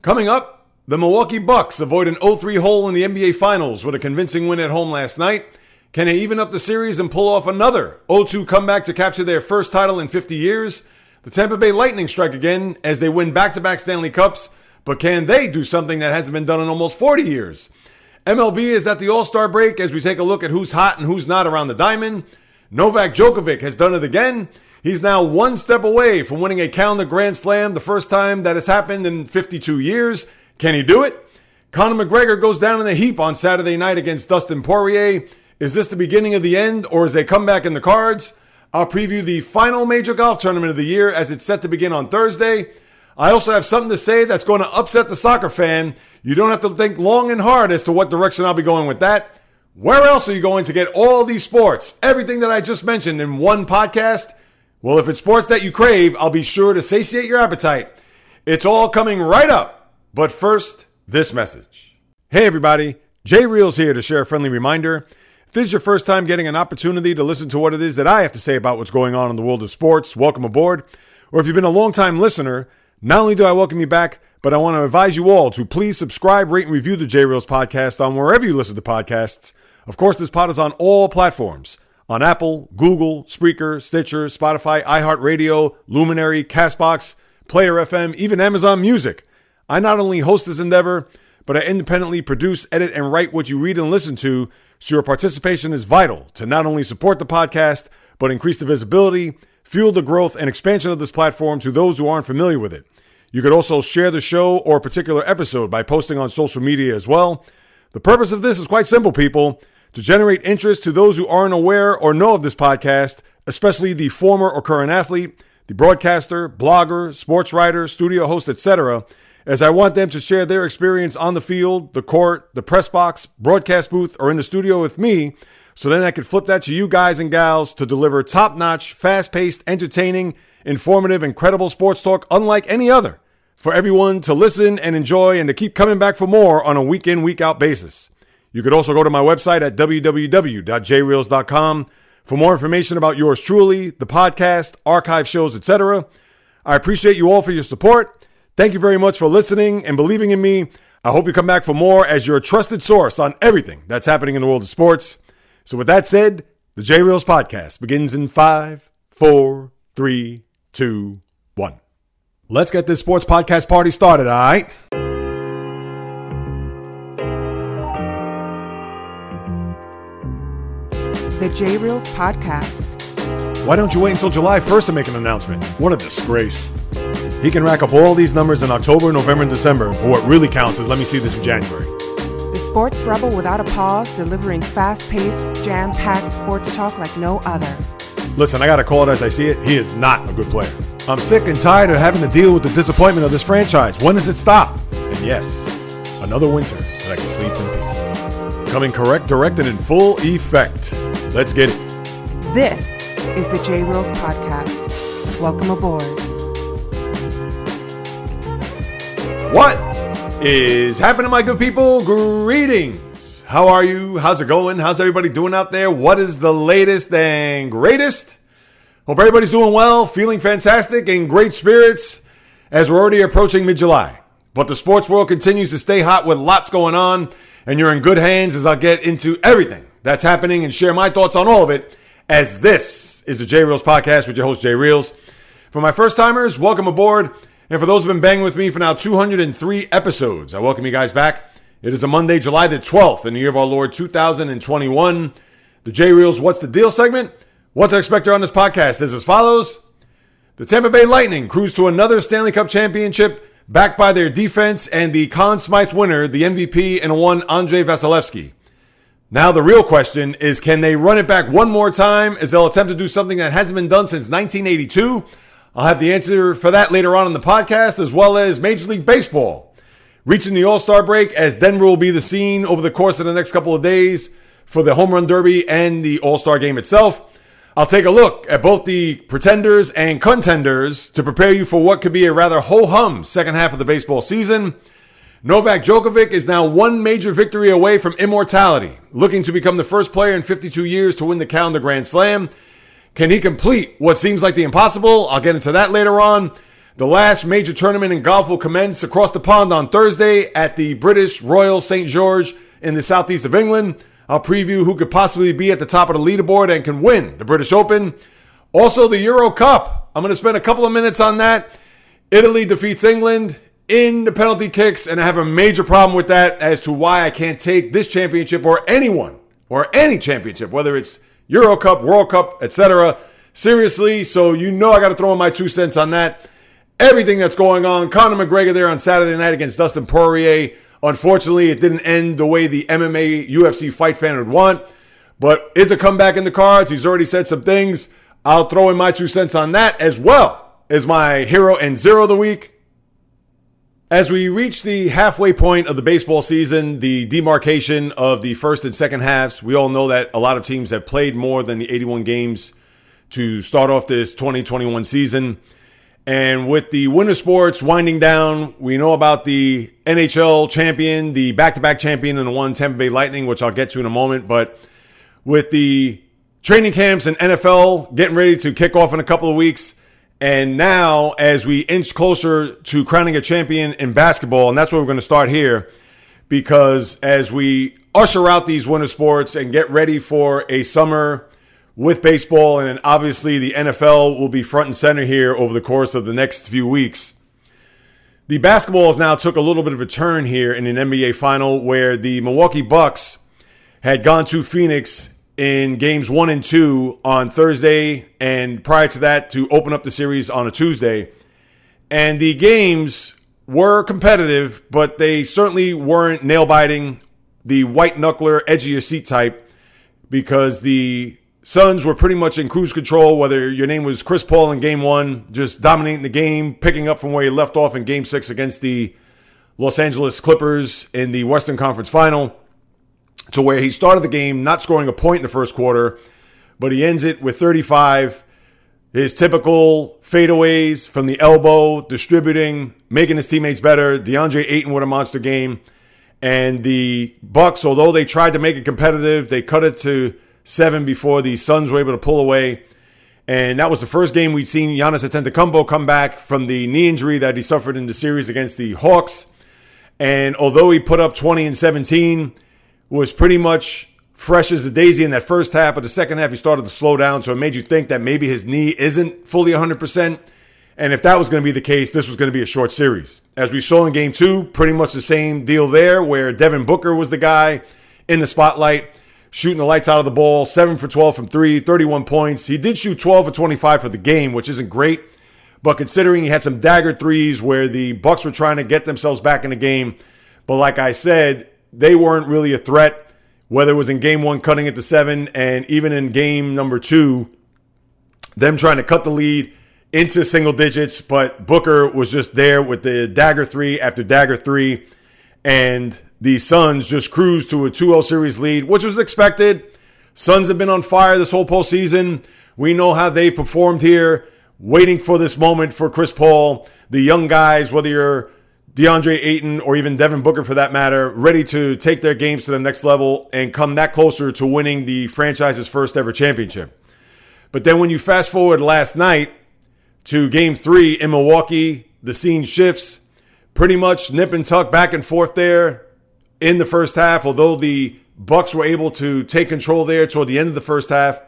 Coming up, the Milwaukee Bucks avoid an 0-3 hole in the NBA Finals with a convincing win at home last night. Can they even up the series and pull off another 0-2 comeback to capture their first title in 50 years? The Tampa Bay Lightning strike again as they win back-to-back Stanley Cups, but can they do something that hasn't been done in almost 40 years? MLB is at the All-Star break as we take a look at who's hot and who's not around the diamond. Novak Djokovic has done it again. He's now one step away from winning a calendar Grand Slam, the first time that has happened in 52 years. Can he do it? Conor McGregor goes down in the heap on Saturday night against Dustin Poirier. Is this the beginning of the end or is a comeback in the cards? I'll preview the final major golf tournament of the year as it's set to begin on Thursday. I also have something to say that's going to upset the soccer fan. You don't have to think long and hard as to what direction I'll be going with that. Where else are you going to get all these sports, everything that I just mentioned in one podcast? Well, if it's sports that you crave, I'll be sure to satiate your appetite. It's all coming right up. But first, this message. Hey, everybody. Jay Reels here to share a friendly reminder. If this is your first time getting an opportunity to listen to what it is that I have to say about what's going on in the world of sports, welcome aboard. Or if you've been a long-time listener, not only do I welcome you back, but I want to advise you all to please subscribe, rate, and review the J Reels podcast on wherever you listen to podcasts. Of course, this pod is on all platforms on Apple, Google, Spreaker, Stitcher, Spotify, iHeartRadio, Luminary, Castbox, Player FM, even Amazon Music. I not only host this endeavor, but I independently produce, edit, and write what you read and listen to, so your participation is vital to not only support the podcast, but increase the visibility, fuel the growth and expansion of this platform to those who aren't familiar with it. You could also share the show or a particular episode by posting on social media as well. The purpose of this is quite simple, people to generate interest to those who aren't aware or know of this podcast, especially the former or current athlete, the broadcaster, blogger, sports writer, studio host, etc., as I want them to share their experience on the field, the court, the press box, broadcast booth, or in the studio with me, so then I can flip that to you guys and gals to deliver top notch, fast paced, entertaining, informative, and credible sports talk unlike any other for everyone to listen and enjoy and to keep coming back for more on a week in, week out basis. You could also go to my website at www.jreels.com for more information about yours truly, the podcast, archive shows, etc. I appreciate you all for your support. Thank you very much for listening and believing in me. I hope you come back for more as your trusted source on everything that's happening in the world of sports. So, with that said, the J Reels podcast begins in five, four, three, two, one. Let's get this sports podcast party started, all right? The J Reels Podcast. Why don't you wait until July 1st to make an announcement? What a disgrace. He can rack up all these numbers in October, November, and December, but what really counts is let me see this in January. The Sports Rebel without a pause, delivering fast paced, jam packed sports talk like no other. Listen, I gotta call it as I see it. He is not a good player. I'm sick and tired of having to deal with the disappointment of this franchise. When does it stop? And yes, another winter that I can sleep in peace. Coming correct, direct, and in full effect. Let's get it. This is the J Reels Podcast. Welcome aboard. What is happening, my good people? Greetings. How are you? How's it going? How's everybody doing out there? What is the latest and greatest? Hope everybody's doing well, feeling fantastic, and great spirits as we're already approaching mid July. But the sports world continues to stay hot with lots going on, and you're in good hands as I'll get into everything that's happening and share my thoughts on all of it as this is the J Reels podcast with your host, Jay Reels. For my first timers, welcome aboard. And for those who've been banging with me for now 203 episodes, I welcome you guys back. It is a Monday, July the 12th in the year of our Lord 2021. The J Reels What's the Deal segment. What to expect here on this podcast is as follows. The Tampa Bay Lightning cruise to another Stanley Cup championship backed by their defense and the Conn Smythe winner, the MVP and one Andrei Vasilevskiy. Now, the real question is can they run it back one more time as they'll attempt to do something that hasn't been done since 1982? I'll have the answer for that later on in the podcast, as well as Major League Baseball. Reaching the All Star break, as Denver will be the scene over the course of the next couple of days for the Home Run Derby and the All Star game itself. I'll take a look at both the pretenders and contenders to prepare you for what could be a rather ho hum second half of the baseball season. Novak Djokovic is now one major victory away from immortality, looking to become the first player in 52 years to win the calendar Grand Slam. Can he complete what seems like the impossible? I'll get into that later on. The last major tournament in golf will commence across the pond on Thursday at the British Royal St. George in the southeast of England. I'll preview who could possibly be at the top of the leaderboard and can win the British Open. Also, the Euro Cup. I'm going to spend a couple of minutes on that. Italy defeats England in the penalty kicks, and I have a major problem with that as to why I can't take this championship or anyone or any championship, whether it's Euro Cup, World Cup, etc. Seriously, so you know I got to throw in my two cents on that everything that's going on. Conor McGregor there on Saturday night against Dustin Poirier. Unfortunately, it didn't end the way the MMA UFC fight fan would want. But is a comeback in the cards? He's already said some things. I'll throw in my two cents on that as well as my hero and zero of the week. As we reach the halfway point of the baseball season, the demarcation of the first and second halves, we all know that a lot of teams have played more than the 81 games to start off this 2021 season. And with the winter sports winding down, we know about the NHL champion, the back to back champion, and the one Tampa Bay Lightning, which I'll get to in a moment. But with the training camps and NFL getting ready to kick off in a couple of weeks, and now as we inch closer to crowning a champion in basketball, and that's where we're going to start here, because as we usher out these winter sports and get ready for a summer with baseball, and obviously the NFL will be front and center here over the course of the next few weeks. The basketball has now took a little bit of a turn here in an NBA final where the Milwaukee Bucks had gone to Phoenix in games one and two on Thursday, and prior to that, to open up the series on a Tuesday. And the games were competitive, but they certainly weren't nail biting, the white knuckler, edge of your seat type, because the Suns were pretty much in cruise control, whether your name was Chris Paul in game one, just dominating the game, picking up from where he left off in game six against the Los Angeles Clippers in the Western Conference final, to where he started the game not scoring a point in the first quarter, but he ends it with 35. His typical fadeaways from the elbow, distributing, making his teammates better. DeAndre Ayton with a monster game. And the Bucks, although they tried to make it competitive, they cut it to seven before the Suns were able to pull away. And that was the first game we'd seen Giannis Antetokounmpo come back from the knee injury that he suffered in the series against the Hawks. And although he put up 20 and 17, was pretty much fresh as a daisy in that first half, but the second half he started to slow down, so it made you think that maybe his knee isn't fully 100%. And if that was going to be the case, this was going to be a short series. As we saw in game two, pretty much the same deal there, where Devin Booker was the guy in the spotlight shooting the lights out of the ball, 7 for 12 from 3, 31 points. He did shoot 12 for 25 for the game, which isn't great, but considering he had some dagger threes where the Bucks were trying to get themselves back in the game, but like I said, they weren't really a threat whether it was in game 1 cutting it to 7 and even in game number 2 them trying to cut the lead into single digits, but Booker was just there with the dagger 3 after dagger 3 and the Suns just cruised to a 2 0 series lead, which was expected. Suns have been on fire this whole postseason. We know how they've performed here, waiting for this moment for Chris Paul. The young guys, whether you're DeAndre Ayton or even Devin Booker for that matter, ready to take their games to the next level and come that closer to winning the franchise's first ever championship. But then when you fast forward last night to game three in Milwaukee, the scene shifts pretty much nip and tuck back and forth there in the first half, although the Bucks were able to take control there toward the end of the first half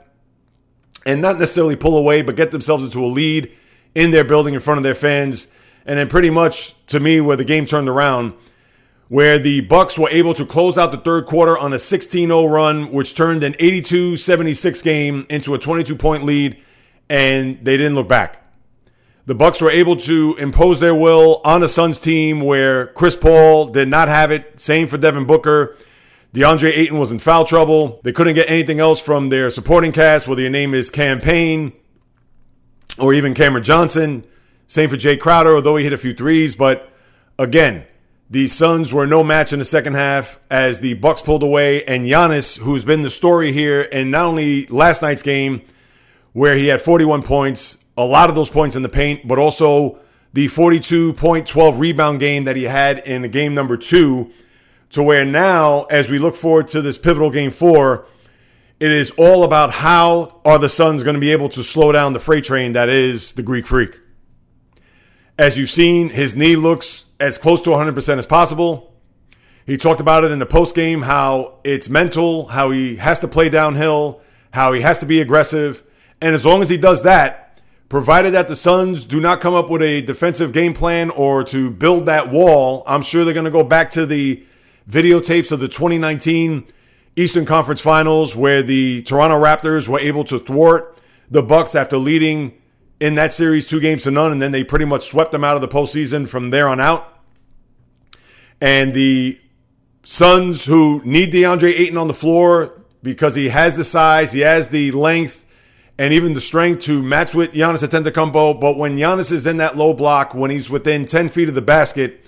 and not necessarily pull away, but get themselves into a lead in their building in front of their fans. And then pretty much to me where the game turned around, where the Bucks were able to close out the third quarter on a 16-0 run, which turned an 82-76 game into a 22-point lead, and they didn't look back. The Bucks were able to impose their will on the Suns team where Chris Paul did not have it. Same for Devin Booker. DeAndre Ayton was in foul trouble. They couldn't get anything else from their supporting cast, whether your name is Cam Payne or even Cameron Johnson. Same for Jae Crowder, although he hit a few threes. But again, the Suns were no match in the second half as the Bucks pulled away. And Giannis, who's been the story here, and not only last night's game, where he had 41 points, a lot of those points in the paint, but also the 42 point 12 rebound game that he had in game number two, to where now, as we look forward to this pivotal game four, it is all about how are the Suns going to be able to slow down the freight train that is the Greek Freak. As you've seen, his knee looks as close to 100% as possible. He talked about it in the post game how it's mental, how he has to play downhill, how he has to be aggressive. And as long as he does that, provided that the Suns do not come up with a defensive game plan or to build that wall, I'm sure they're going to go back to the videotapes of the 2019 Eastern Conference Finals where the Toronto Raptors were able to thwart the Bucks after leading in that series two games to none, and then they pretty much swept them out of the postseason from there on out. And the Suns, who need DeAndre Ayton on the floor because he has the size, he has the length, and even the strength to match with Giannis Antetokounmpo. But when Giannis is in that low block, when he's within 10 feet of the basket,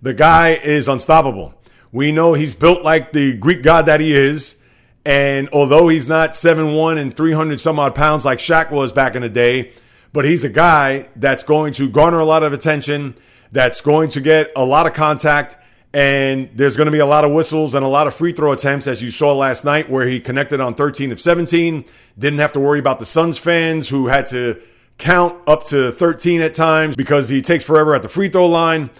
the guy is unstoppable. We know he's built like the Greek god that he is. And although he's not 7'1 and 300 some odd pounds like Shaq was back in the day, but he's a guy that's going to garner a lot of attention, that's going to get a lot of contact, and there's going to be a lot of whistles and a lot of free throw attempts, as you saw last night, where he connected on 13 of 17. Didn't have to worry about the Suns fans who had to count up to 13 at times because he takes forever at the free throw line.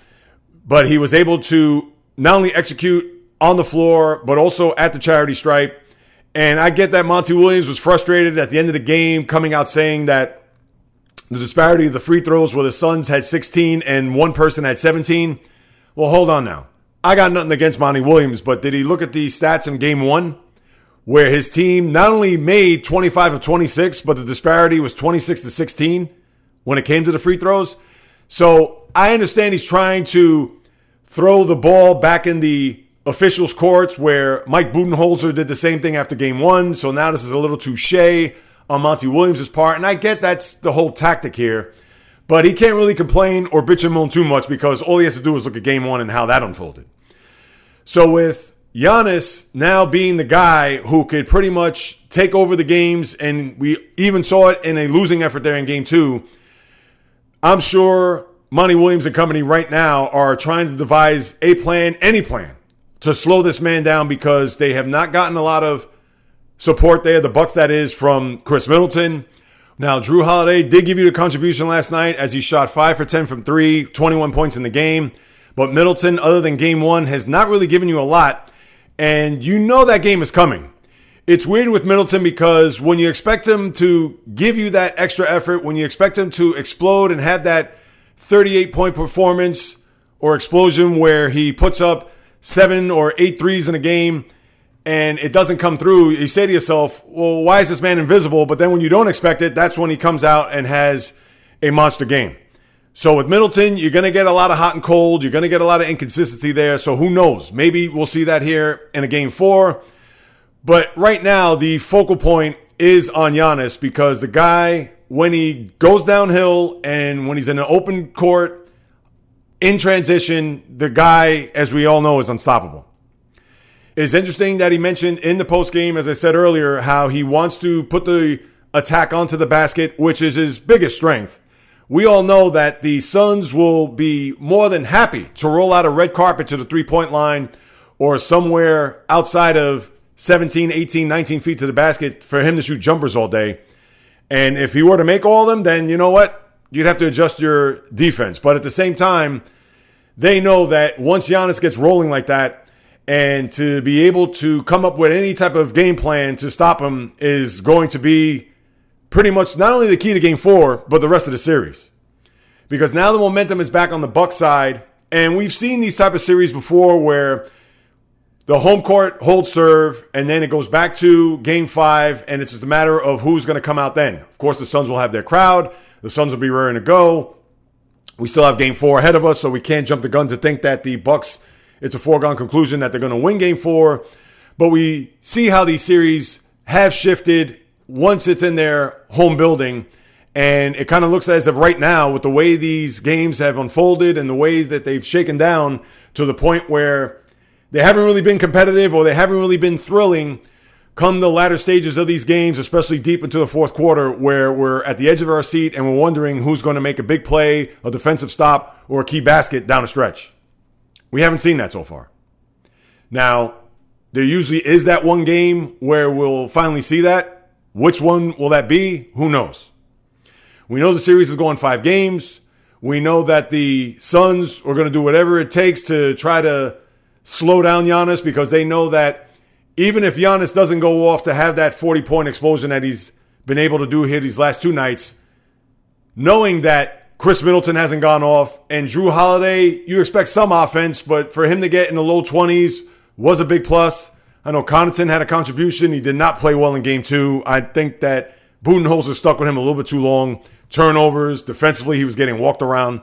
But he was able to not only execute on the floor, but also at the charity stripe. And I get that Monty Williams was frustrated at the end of the game, coming out saying that the disparity of the free throws where the Suns had 16 and one person had 17. Well, hold on now. I got nothing against Monty Williams, but did he look at the stats in game one where his team not only made 25 of 26, but the disparity was 26 to 16 when it came to the free throws? So I understand he's trying to throw the ball back in the officials' courts where Mike Budenholzer did the same thing after game one. So now this is a little touche on Monty Williams' part. And I get that's the whole tactic here. But he can't really complain or bitch and moan too much because all he has to do is look at game one and how that unfolded. So with Giannis now being the guy who could pretty much take over the games, and we even saw it in a losing effort there in game two, I'm sure Monty Williams and company right now are trying to devise a plan, any plan, to slow this man down because they have not gotten a lot of support there. The Bucks, that is, from Khris Middleton. Now, Jrue Holiday did give you the contribution last night as he shot 5 for 10 from 3, 21 points in the game. But Middleton, other than game one, has not really given you a lot. And you know that game is coming. It's weird with Middleton because when you expect him to give you that extra effort, when you expect him to explode and have that 38 point performance or explosion where he puts up seven or eight threes in a game, and it doesn't come through, you say to yourself, well, why is this man invisible? But then when you don't expect it, that's when he comes out and has a monster game. So with Middleton, you're going to get a lot of hot and cold. You're going to get a lot of inconsistency there. So who knows? Maybe we'll see that here in a game four. But right now, the focal point is on Giannis because the guy, when he goes downhill and when he's in an open court in transition, the guy, as we all know, is unstoppable. It's interesting that he mentioned in the post game, as I said earlier, how he wants to put the attack onto the basket, which is his biggest strength. We all know that the Suns will be more than happy to roll out a red carpet to the three point line or somewhere outside of 17, 18, 19 feet to the basket for him to shoot jumpers all day. And if he were to make all of them, then you know what? You'd have to adjust your defense. But at the same time, they know that once Giannis gets rolling like that, and to be able to come up with any type of game plan to stop him is going to be pretty much not only the key to game four, but the rest of the series. Because now the momentum is back on the Buck side, and we've seen these type of series before where the home court holds serve, and then it goes back to game five, and it's just a matter of who's going to come out then. Of course, the Suns will have their crowd, the Suns will be raring to go. We still have game four ahead of us, so we can't jump the gun to think that the Bucks it's a foregone conclusion that they're going to win game four. But we see how these series have shifted once it's in their home building. And it kind of looks as if right now, with the way these games have unfolded and the way that they've shaken down to the point where they haven't really been competitive or they haven't really been thrilling come the latter stages of these games, especially deep into the fourth quarter, where we're at the edge of our seat and we're wondering who's going to make a big play, a defensive stop, or a key basket down a stretch. We haven't seen that so far. Now, there usually is that one game where we'll finally see that. Which one will that be? Who knows? We know the series is going five games. We know that the Suns are going to do whatever it takes to try to slow down Giannis because they know that even if Giannis doesn't go off to have that 40 point explosion that he's been able to do here these last two nights, knowing that Khris Middleton hasn't gone off and Jrue Holiday, you expect some offense, but for him to get in the low 20s was a big plus. I know Connaughton had a contribution. He did not play well in game two. I think that Budenholzer stuck with him a little bit too long. Turnovers, defensively, he was getting walked around.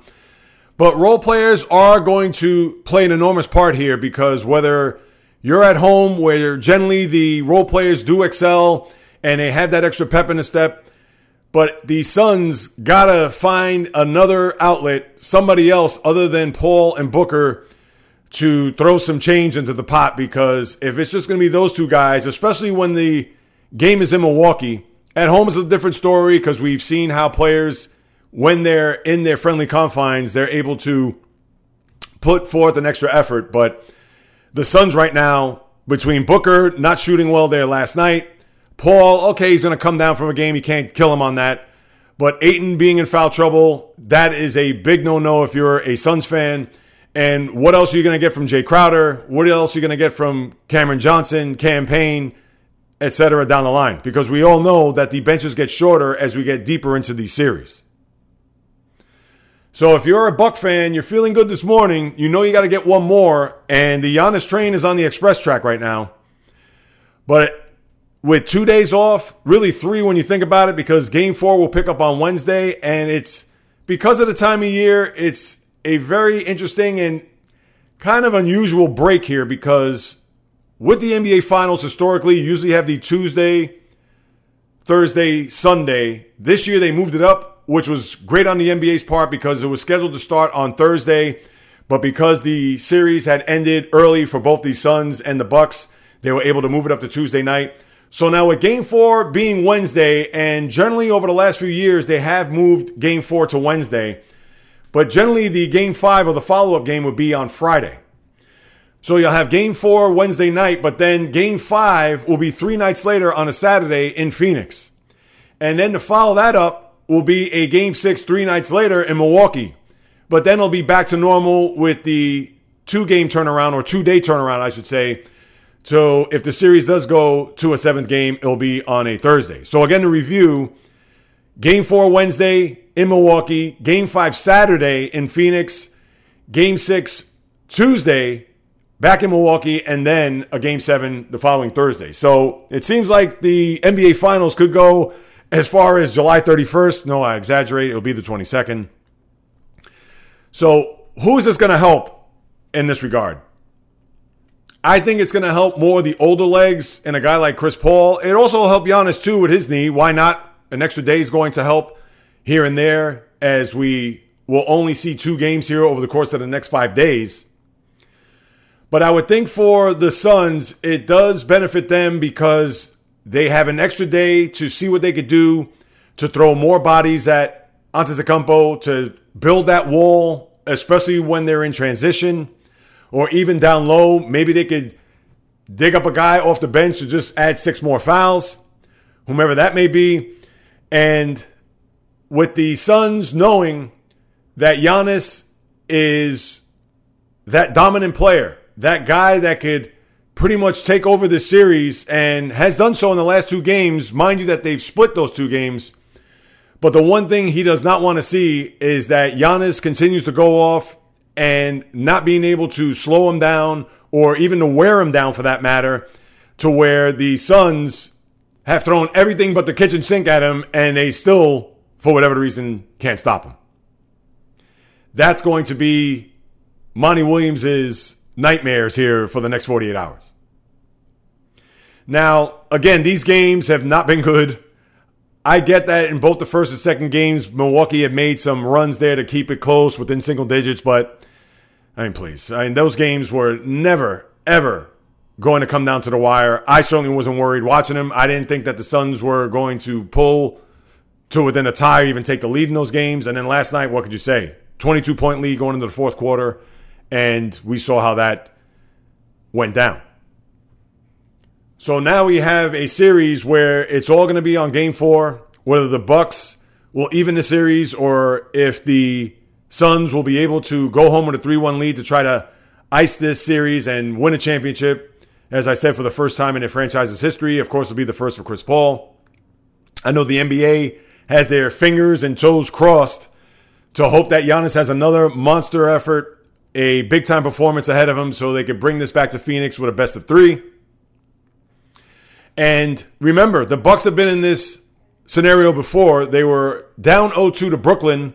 But role players are going to play an enormous part here because whether you're at home where generally the role players do excel and they have that extra pep in the step, but the Suns gotta find another outlet, somebody else other than Paul and Booker to throw some change into the pot because if it's just going to be those two guys, especially when the game is in Milwaukee, at home is a different story because we've seen how players, when they're in their friendly confines, they're able to put forth an extra effort. But the Suns right now, between Booker not shooting well there last night, Paul, okay, he's going to come down from a game. You can't kill him on that. But Ayton being in foul trouble, that is a big no no if you're a Suns fan. And what else are you going to get from Jae Crowder? What else are you going to get from Cameron Johnson, Cam Payne, etc. down the line? Because we all know that the benches get shorter as we get deeper into these series. So if you're a Buck fan, you're feeling good this morning, you know you got to get one more, and the Giannis train is on the express track right now. But with two days off, really three when you think about it, because game four will pick up on Wednesday, and it's because of the time of year, it's a very interesting and kind of unusual break here because with the NBA Finals, historically, you usually have the Tuesday, Thursday, Sunday. This year, they moved it up, which was great on the NBA's part because it was scheduled to start on Thursday. But because the series had ended early for both the Suns and the Bucks, they were able to move it up to Tuesday night. So now with game four being Wednesday, and generally over the last few years, they have moved game four to Wednesday. But generally, the game five or the follow up game would be on Friday. So you'll have game four Wednesday night, but then game five will be three nights later on a Saturday in Phoenix. And then to follow that up will be a game six three nights later in Milwaukee. But then it'll be back to normal with the two game turnaround or two day turnaround, I should say. So if the series does go to a seventh game, it'll be on a Thursday. So again, to review, game four Wednesday, in Milwaukee, game five Saturday in Phoenix, game six Tuesday back in Milwaukee, and then a game seven the following Thursday. So it seems like the NBA Finals could go as far as July 31st. No, I exaggerate. It'll be the 22nd. So who is this going to help in this regard? I think it's going to help more the older legs and a guy like Chris Paul. It also will help Giannis too with his knee. Why not? An extra day is going to help here and there as we will only see two games here over the course of the next five days. But I would think for the Suns, it does benefit them because they have an extra day to see what they could do to throw more bodies at Antetokounmpo to build that wall, especially when they're in transition or even down low. Maybe they could dig up a guy off the bench to just add six more fouls, whomever that may be. And with the Suns knowing that Giannis is that dominant player, that guy that could pretty much take over the series and has done so in the last two games. Mind you, that they've split those two games. But the one thing he does not want to see is that Giannis continues to go off and not being able to slow him down or even to wear him down for that matter, to where the Suns have thrown everything but the kitchen sink at him and they still for whatever reason, can't stop him. That's going to be Monty Williams's nightmares here for the next 48 hours. Now, again, these games have not been good. I get that in both the first and second games, Milwaukee had made some runs there to keep it close within single digits, but I mean, please. I mean, those games were never, ever going to come down to the wire. I certainly wasn't worried watching them. I didn't think that the Suns were going to pull to within a tie, even take the lead in those games. And then last night, what could you say? 22 point lead going into the fourth quarter. And we saw how that went down. So now we have a series where it's all going to be on game four, whether the Bucks will even the series or if the Suns will be able to go home with a 3 1 lead to try to ice this series and win a championship. As I said, for the first time in their franchise's history. Of course, it'll be the first for Chris Paul. I know the NBA has their fingers and toes crossed to hope that Giannis has another monster effort, a big time performance ahead of him so they could bring this back to Phoenix with a best of three. And remember, the Bucks have been in this scenario before. They were down 0-2 to Brooklyn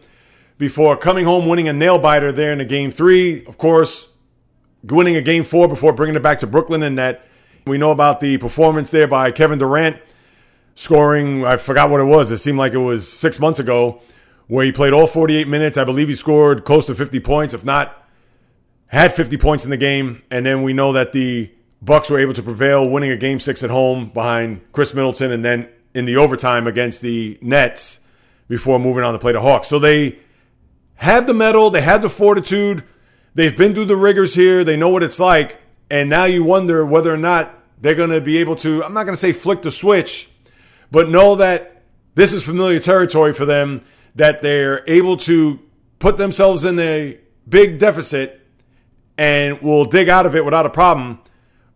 before coming home winning a nail biter there in a game three. Of course, winning a game four before bringing it back to Brooklyn. And that we know about the performance there by Kevin Durant scoring. I forgot what it was. It seemed like it was six months ago where he played all 48 minutes. I believe he scored close to 50 points, if not had 50 points in the game. And then we know that the Bucks were able to prevail, winning a game six at home behind Khris Middleton, and then in the overtime against the Nets before moving on to play the Hawks. So they have the mettle, they have the fortitude, they've been through the rigors here, they know what it's like, and now you wonder whether or not they're going to be able to, I'm not going to say flick the switch, but know that this is familiar territory for them, that they're able to put themselves in a big deficit and will dig out of it without a problem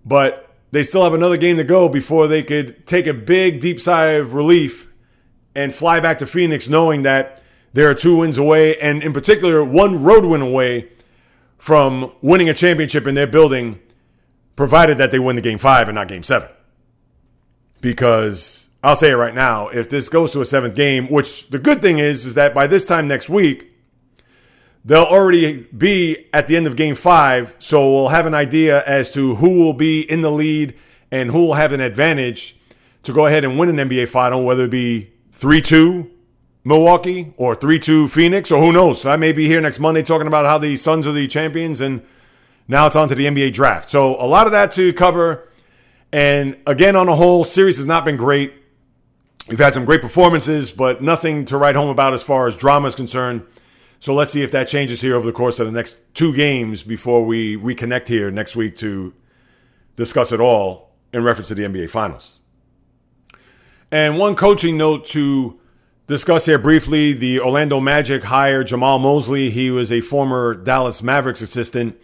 but they still have another game to go before they could take a big, deep sigh of relief and fly back to Phoenix knowing that there are two wins away, and in particular, one road win away from winning a championship in their building, provided that they win the game five and not game seven. Because I'll say it right now, if this goes to a seventh game, which the good thing is, is that by this time next week, they'll already be at the end of game five. So we'll have an idea as to who will be in the lead and who will have an advantage to go ahead and win an NBA final, whether it be 3 2 Milwaukee or 3 2 Phoenix, or who knows. I may be here next Monday talking about how the Suns are the champions, and now it's on to the NBA draft. So a lot of that to cover. And again, on the whole, series has not been great. We've had some great performances, but nothing to write home about as far as drama is concerned. So let's see if that changes here over the course of the next two games before we reconnect here next week to discuss it all in reference to the NBA Finals. And one coaching note to discuss here briefly the Orlando Magic hired Jamahl Mosley. He was a former Dallas Mavericks assistant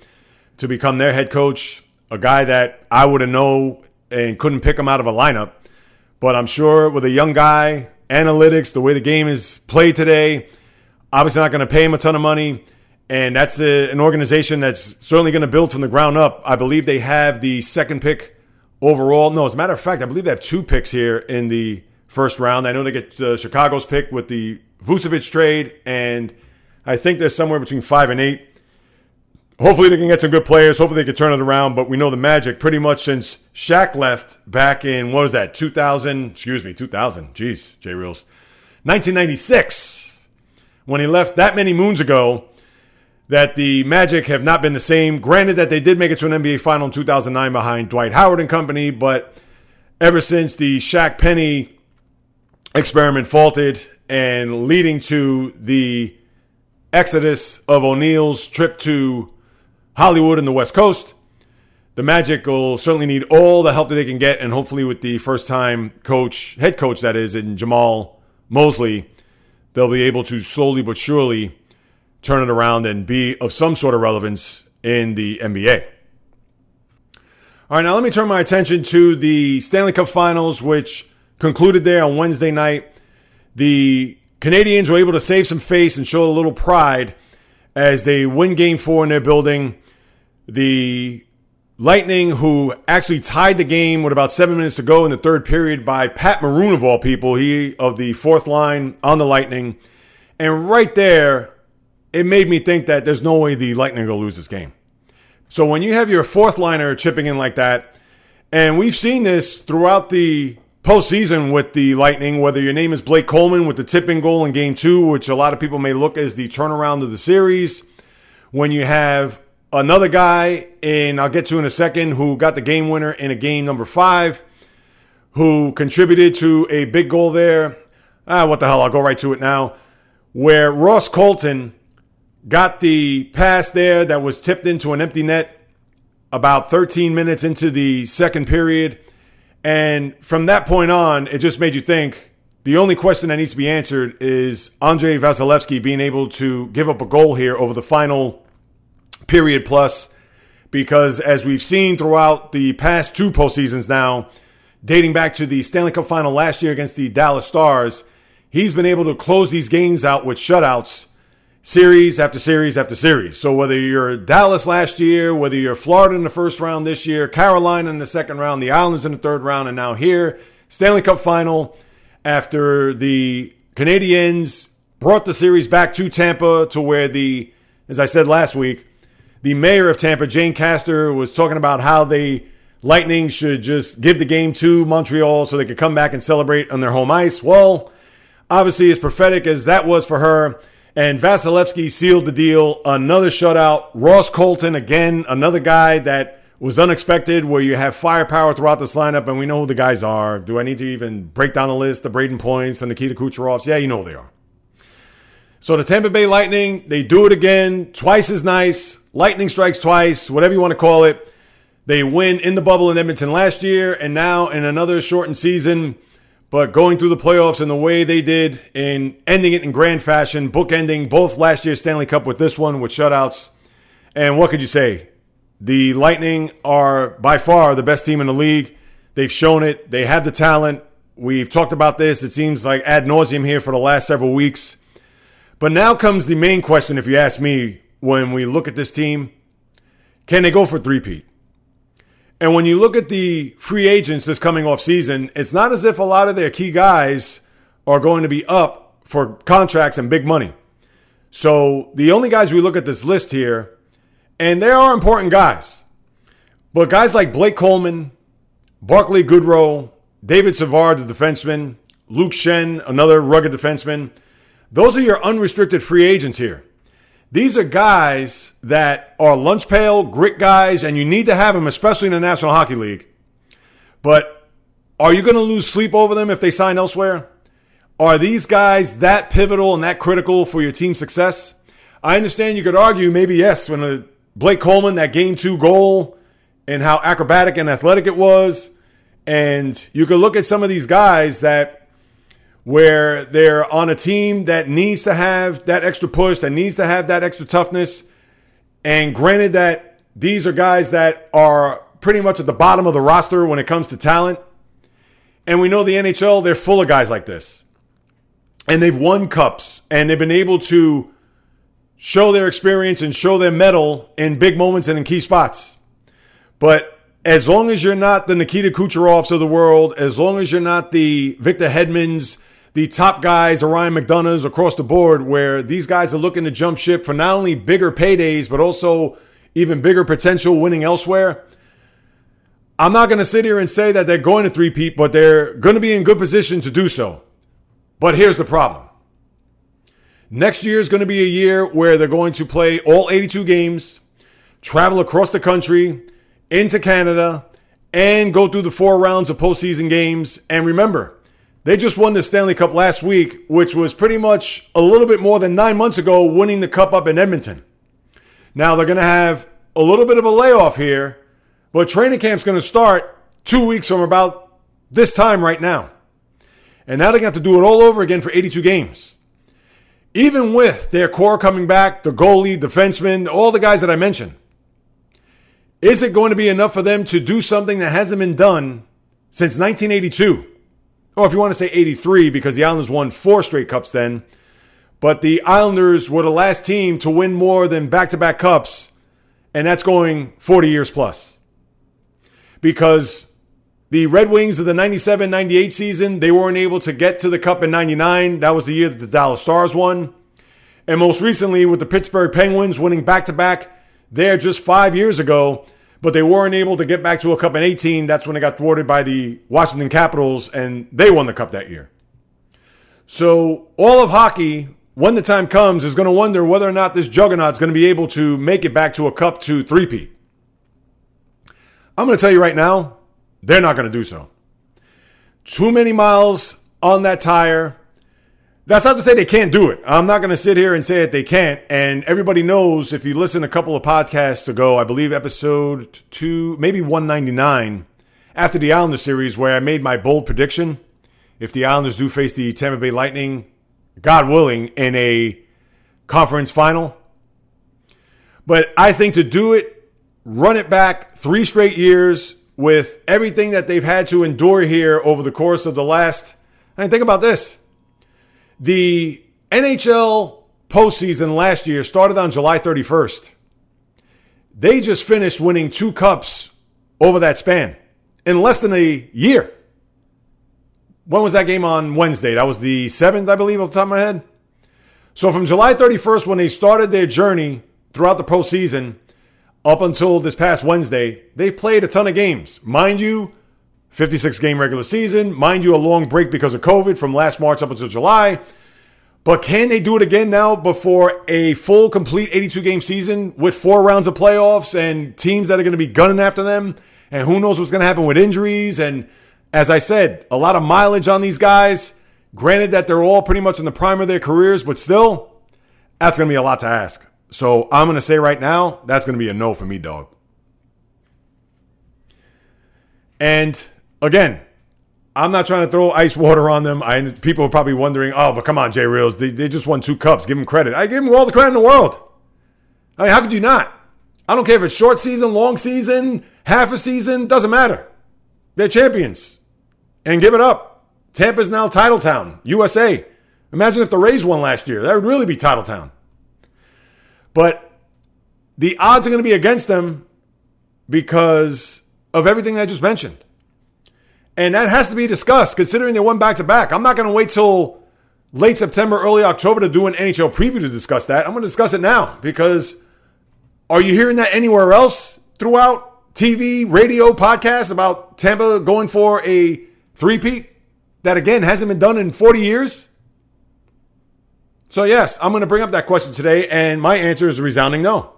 to become their head coach, a guy that I would have known and couldn't pick him out of a lineup. But I'm sure with a young guy, analytics, the way the game is played today, obviously not going to pay him a ton of money. And that's a, an organization that's certainly going to build from the ground up. I believe they have the second pick overall. No, as a matter of fact, I believe they have two picks here in the first round. I know they get uh, Chicago's pick with the Vucevic trade, and I think they're somewhere between five and eight. Hopefully, they can get some good players. Hopefully, they can turn it around. But we know the Magic pretty much since Shaq left back in what was that, 2000? Excuse me, 2000. Jeez, J Reels. 1996 when he left that many moons ago that the Magic have not been the same. Granted that they did make it to an NBA final in 2009 behind Dwight Howard and company, but ever since the Shaq Penny experiment faulted and leading to the exodus of O'Neal's trip to Hollywood and the West Coast, the Magic will certainly need all the help that they can get, and hopefully with the first time coach, head coach that is, in Jamahl Mosley, they'll be able to slowly but surely turn it around and be of some sort of relevance in the NBA. All right, now let me turn my attention to the Stanley Cup Finals, which concluded there on Wednesday night. The Canadiens were able to save some face and show a little pride as they win game four in their building. The Lightning, who actually tied the game with about seven minutes to go in the third period by Pat Maroon, of all people, he of the fourth line on the Lightning. And right there, it made me think that there's no way the Lightning will lose this game. So when you have your fourth liner chipping in like that, and we've seen this throughout the postseason with the Lightning, whether your name is Blake Coleman with the tipping goal in game two, which a lot of people may look as the turnaround of the series, when you have Another guy, and I'll get to in a second, who got the game winner in a game number five, who contributed to a big goal there. Ah, what the hell? I'll go right to it now. Where Ross Colton got the pass there that was tipped into an empty net about 13 minutes into the second period. And from that point on, it just made you think the only question that needs to be answered is Andrei Vasilevskiy being able to give up a goal here over the final period plus. Because as we've seen throughout the past two postseasons now, dating back to the Stanley Cup final last year against the Dallas Stars, he's been able to close these games out with shutouts series after series after series. So whether you're Dallas last year, whether you're Florida in the first round this year, Carolina in the second round, the Islanders in the third round, and now here, Stanley Cup final after the Canadiens brought the series back to Tampa to where the, as I said last week, the mayor of Tampa, Jane Castor, was talking about how the Lightning should just give the game to Montreal so they could come back and celebrate on their home ice. Well, obviously, as prophetic as that was for her, and Vasilevskiy sealed the deal. Another shutout. Ross Colton, again, another guy that was unexpected, where you have firepower throughout this lineup, and we know who the guys are. Do I need to even break down the list? The Brayden Points, the Nikita Kucherovs. Yeah, you know who they are. So the Tampa Bay Lightning, they do it again, twice as nice. Lightning strikes twice, whatever you want to call it. They win in the bubble in Edmonton last year, and now in another shortened season. But going through the playoffs in the way they did, in ending it in grand fashion, bookending both last year's Stanley Cup with this one with shutouts. And what could you say? The Lightning are by far the best team in the league. They've shown it. They have the talent. We've talked about this. It seems like ad nauseum here for the last several weeks. But now comes the main question, if you ask me, when we look at this team. Can they go for three-peat? And when you look at the free agents this coming off season, it's not as if a lot of their key guys are going to be up for contracts and big money. So the only guys we look at this list here, and there are important guys, but guys like Blake Coleman, Barclay Goodrow, David Savard, the defenseman, Luke Schenn, another rugged defenseman, those are your unrestricted free agents here. These are guys that are lunch pail, grit guys, and you need to have them, especially in the National Hockey League. But are you going to lose sleep over them if they sign elsewhere? Are these guys that pivotal and that critical for your team's success? I understand you could argue maybe yes, when a Blake Coleman, that game two goal, and how acrobatic and athletic it was. And you could look at some of these guys that where they're on a team that needs to have that extra push, that needs to have that extra toughness. And granted that these are guys that are pretty much at the bottom of the roster when it comes to talent. And we know the NHL, they're full of guys like this. And they've won cups and they've been able to show their experience and show their mettle in big moments and in key spots. But as long as you're not the Nikita Kucherovs of the world, as long as you're not the Victor Hedmans, the top guys, Ryan McDonagh's across the board, where these guys are looking to jump ship for not only bigger paydays, but also even bigger potential winning elsewhere. I'm not going to sit here and say that they're going to three-peat, but they're going to be in good position to do so. But here's the problem. Next year is going to be a year where they're going to play all 82 games, travel across the country, into Canada, and go through the four rounds of postseason games. And remember, they just won the Stanley Cup last week, which was pretty much a little bit more than nine months ago, winning the Cup up in Edmonton. Now they're going to have a little bit of a layoff here, but training camp's going to start two weeks from about this time right now. And now they're going to have to do it all over again for 82 games. Even with their core coming back, the goalie, defenseman, all the guys that I mentioned, is it going to be enough for them to do something that hasn't been done since 1982? Or if you want to say 83, because the Islanders won four straight cups then. But the Islanders were the last team to win more than back to back cups, and that's going 40 years plus. Because the Red Wings of the 97 98 season, they weren't able to get to the cup in 99. That was the year that the Dallas Stars won. And most recently, with the Pittsburgh Penguins winning back to back there just five years ago, but they weren't able to get back to a cup in 18. That's when they got thwarted by the Washington Capitals, and they won the cup that year. So all of hockey, when the time comes, is going to wonder whether or not this juggernaut is going to be able to make it back to a cup to three-peat. I'm going to tell you right now, they're not going to do so. Too many miles on that tire. That's not to say they can't do it. I'm not going to sit here and say that they can't. And everybody knows if you listen a couple of podcasts ago, I believe episode two, maybe 199, after the Islander series, where I made my bold prediction. if the Islanders do face the Tampa Bay Lightning, God willing, in a conference final. But I think to do it, run it back three straight years with everything that they've had to endure here over the course of the last. I mean, think about this. The NHL postseason last year started on July 31st. They just finished winning two cups over that span in less than a year. When was that game on Wednesday? That was the 7th, I believe, off the top of my head. So from July 31st, when they started their journey throughout the postseason, up until this past Wednesday, they've played a ton of games. Mind you, 56 game regular season. Mind you, a long break because of COVID from last March up until July. But can they do it again now before a full, complete 82 game season with four rounds of playoffs and teams that are going to be gunning after them? And who knows what's going to happen with injuries? And as I said, a lot of mileage on these guys. Granted that they're all pretty much in the prime of their careers, but still, that's going to be a lot to ask. So I'm going to say right now, that's going to be a no for me, dog. And again, I'm not trying to throw ice water on them. I people are probably wondering, oh, but come on, Jay Reels, they, they just won two cups. Give them credit. I give them all the credit in the world. I mean, how could you not? I don't care if it's short season, long season, half a season, doesn't matter. They're champions. And give it up. Tampa's now title town, USA. Imagine if the Rays won last year. That would really be title town. But the odds are going to be against them because of everything I just mentioned. And that has to be discussed considering they won back to back. I'm not going to wait till late September, early October to do an NHL preview to discuss that. I'm going to discuss it now because are you hearing that anywhere else throughout TV, radio, podcasts about Tampa going for a three-peat that again hasn't been done in 40 years? So, yes, I'm going to bring up that question today, and my answer is a resounding no.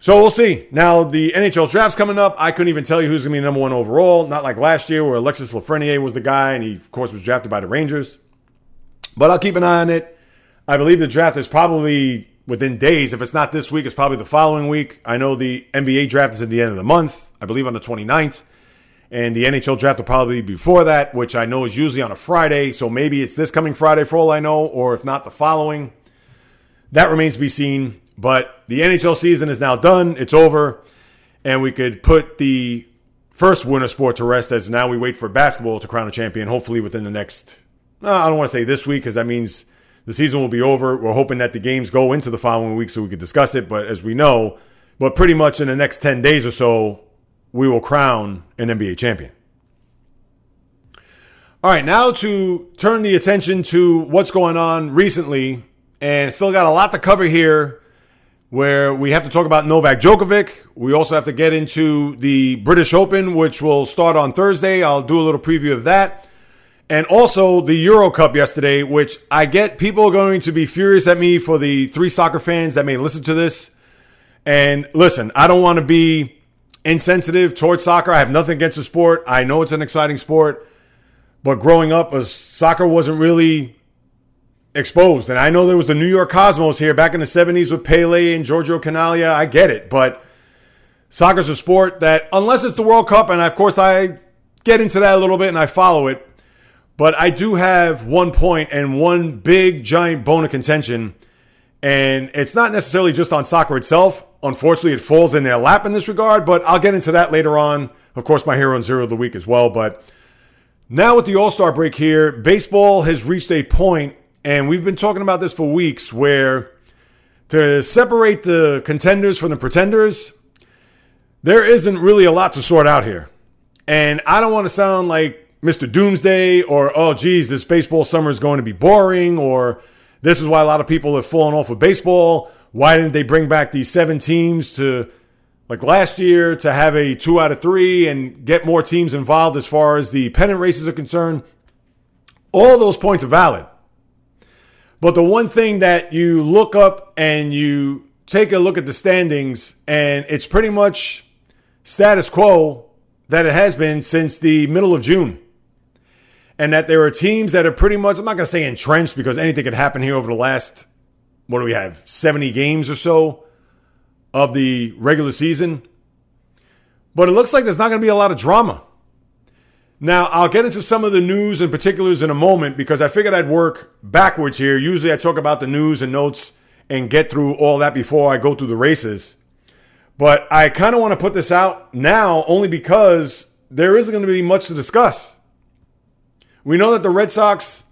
So we'll see. Now the NHL draft's coming up. I couldn't even tell you who's going to be number one overall. Not like last year where Alexis Lafreniere was the guy, and he of course was drafted by the Rangers. But I'll keep an eye on it. I believe the draft is probably within days. If it's not this week, it's probably the following week. I know the NBA draft is at the end of the month. I believe on the 29th. And the NHL draft will probably be before that, which I know is usually on a Friday. So maybe it's this coming Friday for all I know, or if not, the following. That remains to be seen. But the NHL season is now done. It's over. And we could put the first winter sport to rest as now we wait for basketball to crown a champion, hopefully within the next, I don't want to say this week because that means the season will be over. We're hoping that the games go into the following week so we could discuss it. But as we know, but pretty much in the next 10 days or so, we will crown an NBA champion. All right, now to turn the attention to what's going on recently, and still got a lot to cover here. Where we have to talk about Novak Djokovic. We also have to get into the British Open, which will start on Thursday. I'll do a little preview of that. And also the Euro Cup yesterday, which I get people are going to be furious at me for the three soccer fans that may listen to this. And listen, I don't want to be insensitive towards soccer. I have nothing against the sport. I know it's an exciting sport, but growing up, soccer wasn't really exposed. And I know there was the New York Cosmos here back in the 70s with Pele and Giorgio Chinaglia. I get it, but soccer's a sport that, unless it's the World Cup, and of course I get into that a little bit and I follow it, but I do have one point and one big giant bone of contention. And it's not necessarily just on soccer itself. Unfortunately, it falls in their lap in this regard, but I'll get into that later on. Of course, my hero and zero of the week as well. But now with the All Star break here, baseball has reached a point, and we've been talking about this for weeks, where to separate the contenders from the pretenders, there isn't really a lot to sort out here. And I don't want to sound like Mr. Doomsday or, oh, geez, this baseball summer is going to be boring, or this is why a lot of people have fallen off with baseball. Why didn't they bring back these seven teams to like last year to have a two out of three and get more teams involved as far as the pennant races are concerned? All those points are valid. But the one thing that you look up and you take a look at the standings, and it's pretty much status quo that it has been since the middle of June. And that there are teams that are pretty much, I'm not going to say entrenched because anything could happen here over the last what do we have 70 games or so of the regular season but it looks like there's not going to be a lot of drama Now, I'll get into some of the news and particulars in a moment because I figured I'd work backwards here. Usually I talk about the news and notes and get through all that before I go through the races. But I kind of want to put this out now only because there isn't going to be much to discuss. We know that the Red Sox